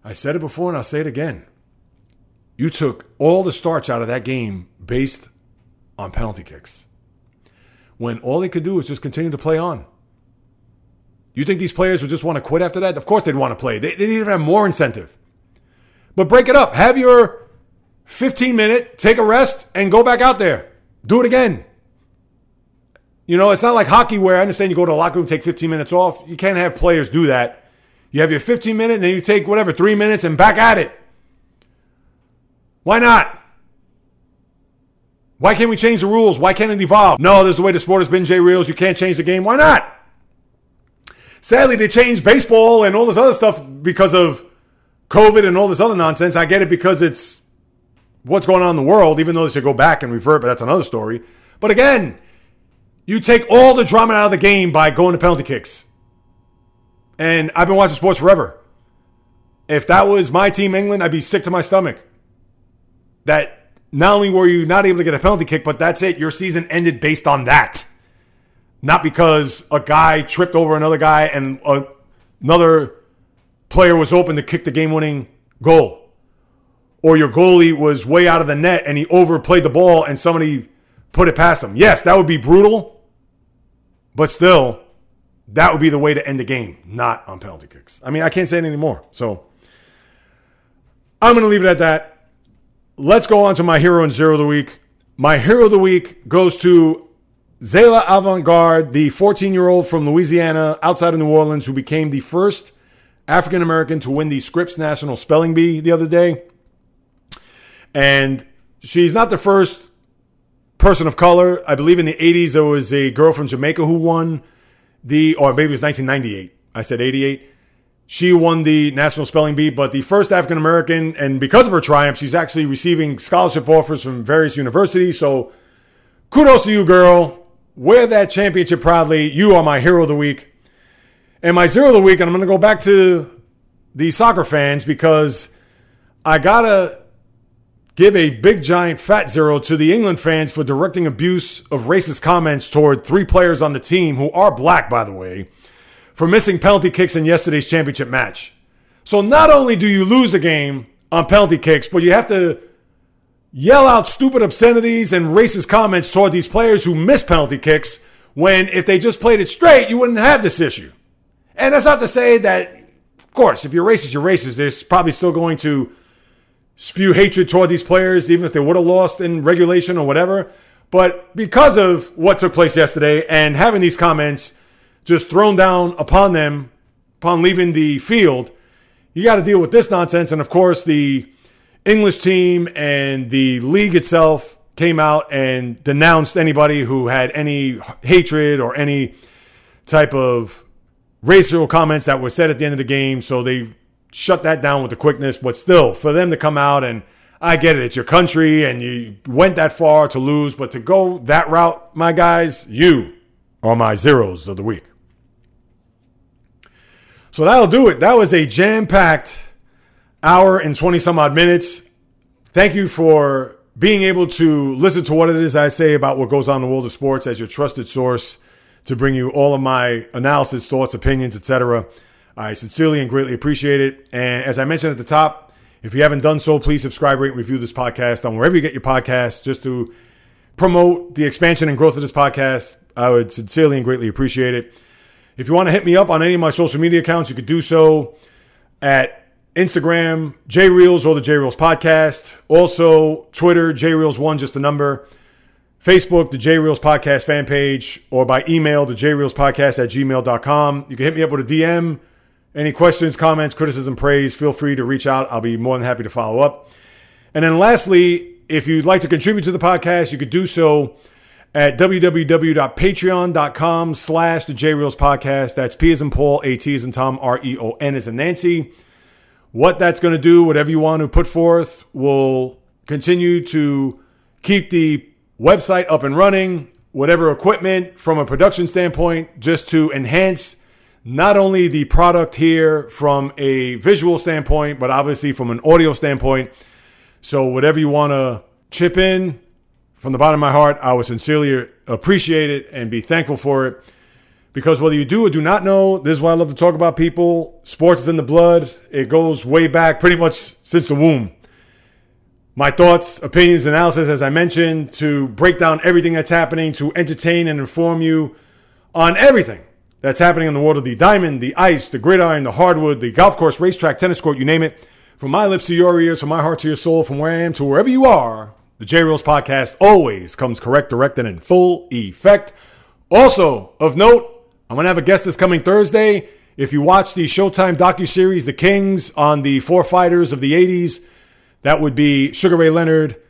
I said it before and I'll say it again. You took all the starch out of that game based on penalty kicks. When all they could do was just continue to play on. You think these players would just want to quit after that? Of course they'd want to play. They, they even have more incentive. But break it up. Have your 15 minute, take a rest, and go back out there. Do it again. You know, it's not like hockey where I understand you go to the locker room, take 15 minutes off. You can't have players do that you have your 15 minute, and then you take whatever, three minutes and back at it. Why not? Why can't we change the rules? Why can't it evolve? No, there's the way the sport has been, J Reels. You can't change the game. Why not? Sadly, they changed baseball and all this other stuff because of COVID and all this other nonsense. I get it because it's what's going on in the world, even though they should go back and revert, but that's another story. But again, you take all the drama out of the game by going to penalty kicks. And I've been watching sports forever. If that was my team, England, I'd be sick to my stomach. That not only were you not able to get a penalty kick, but that's it. Your season ended based on that. Not because a guy tripped over another guy and a, another player was open to kick the game winning goal. Or your goalie was way out of the net and he overplayed the ball and somebody put it past him. Yes, that would be brutal. But still, that would be the way to end the game, not on penalty kicks. I mean, I can't say it anymore. So I'm going to leave it at that. Let's go on to my hero and zero of the week. My hero of the week goes to Zaila Avant-Garde, the 14 year old from Louisiana outside of New Orleans who became the first African American to win the Scripps National Spelling Bee the other day. And she's not the first person of color. I believe in the 80s there was a girl from Jamaica who won the, or maybe it was 1998. I said 88. She won the National Spelling Bee, but the first African American, and because of her triumph, she's actually receiving scholarship offers from various universities. So kudos to you, girl. Wear that championship proudly. You are my hero of the week. And my zero of the week, and I'm going to go back to the soccer fans because I got to give a big giant fat zero to the England fans for directing abuse of racist comments toward three players on the team who are black, by the way, for missing penalty kicks in yesterday's championship match. So not only do you lose the game on penalty kicks, but you have to yell out stupid obscenities and racist comments toward these players who miss penalty kicks when if they just played it straight, you wouldn't have this issue. And that's not to say that, of course, if you're racist, you're racist. There's probably still going to spew hatred toward these players, even if they would have lost in regulation or whatever. But because of what took place yesterday and having these comments just thrown down upon them upon leaving the field, you got to deal with this nonsense. And of course, the English team and the league itself came out and denounced anybody who had any hatred or any type of racial comments that were said at the end of the game. So they shut that down with the quickness. But still, for them to come out and I get it, it's your country and you went that far to lose, but to go that route, my guys, you are my zeros of the week. So that'll do it. That was a jam packed hour and 20 some odd minutes. Thank you for being able to listen to what it is I say about what goes on in the world of sports as your trusted source to bring you all of my analysis, thoughts, opinions, etc. I sincerely and greatly appreciate it. And as I mentioned at the top, if you haven't done so, please subscribe, rate, review this podcast on wherever you get your podcasts just to promote the expansion and growth of this podcast. I would sincerely and greatly appreciate it. If you want to hit me up on any of my social media accounts, you could do so at Instagram, J Reels or the J Reels podcast. Also, Twitter, J Reels1, just the number. Facebook, the J Reels podcast fan page, or by email, the J Reels podcast at gmail.com. You can hit me up with a DM. Any questions, comments, criticism, praise, feel free to reach out. I'll be more than happy to follow up. And then lastly, if you'd like to contribute to the podcast, you could do so at www.patreon.com slash the J Reels podcast. That's P as in Paul, A T as in Tom, R E O N as in Nancy. What that's going to do, whatever you want to put forth, will continue to keep the website up and running, whatever equipment from a production standpoint, just to enhance not only the product here from a visual standpoint, but obviously from an audio standpoint. So, whatever you want to chip in from the bottom of my heart, I would sincerely appreciate it and be thankful for it. Because whether you do or do not know, this is why I love to talk about people. Sports is in the blood. It goes way back, pretty much since the womb. My thoughts, opinions, analysis, as I mentioned, to break down everything that's happening, to entertain and inform you on everything that's happening in the world of the diamond, the ice, the gridiron, the hardwood, the golf course, racetrack, tennis court, you name it. From my lips to your ears, from my heart to your soul, from where I am to wherever you are, the J Reels podcast always comes correct, direct, and in full effect. Also, of note, I'm going to have a guest this coming Thursday. If you watch the Showtime docu-series The Kings on the four fighters of the 80s, that would be Sugar Ray Leonard,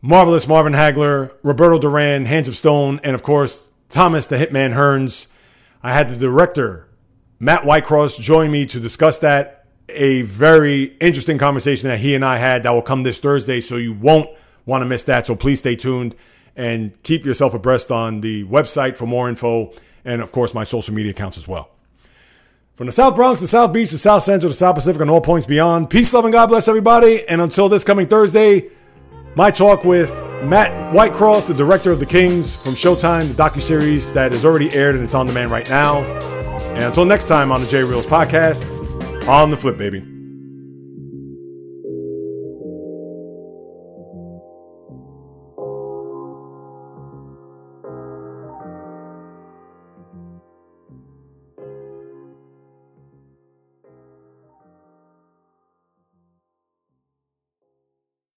Marvelous Marvin Hagler, Roberto Duran, Hands of Stone, and of course, Thomas the Hitman Hearns. I had the director, Matt Whitecross, join me to discuss that. A very interesting conversation that he and I had that will come this Thursday, so you won't want to miss that. So please stay tuned and keep yourself abreast on the website for more info and of course my social media accounts as well. From the South Bronx, the South Beach, the South Central, the South Pacific, and all points beyond. Peace, love, and God bless everybody. And until this coming Thursday, my talk with Matt Whitecross, the director of The Kings from Showtime, the docu-series that is already aired and it's on demand right now. And until next time on the J Reels podcast, on the flip, baby.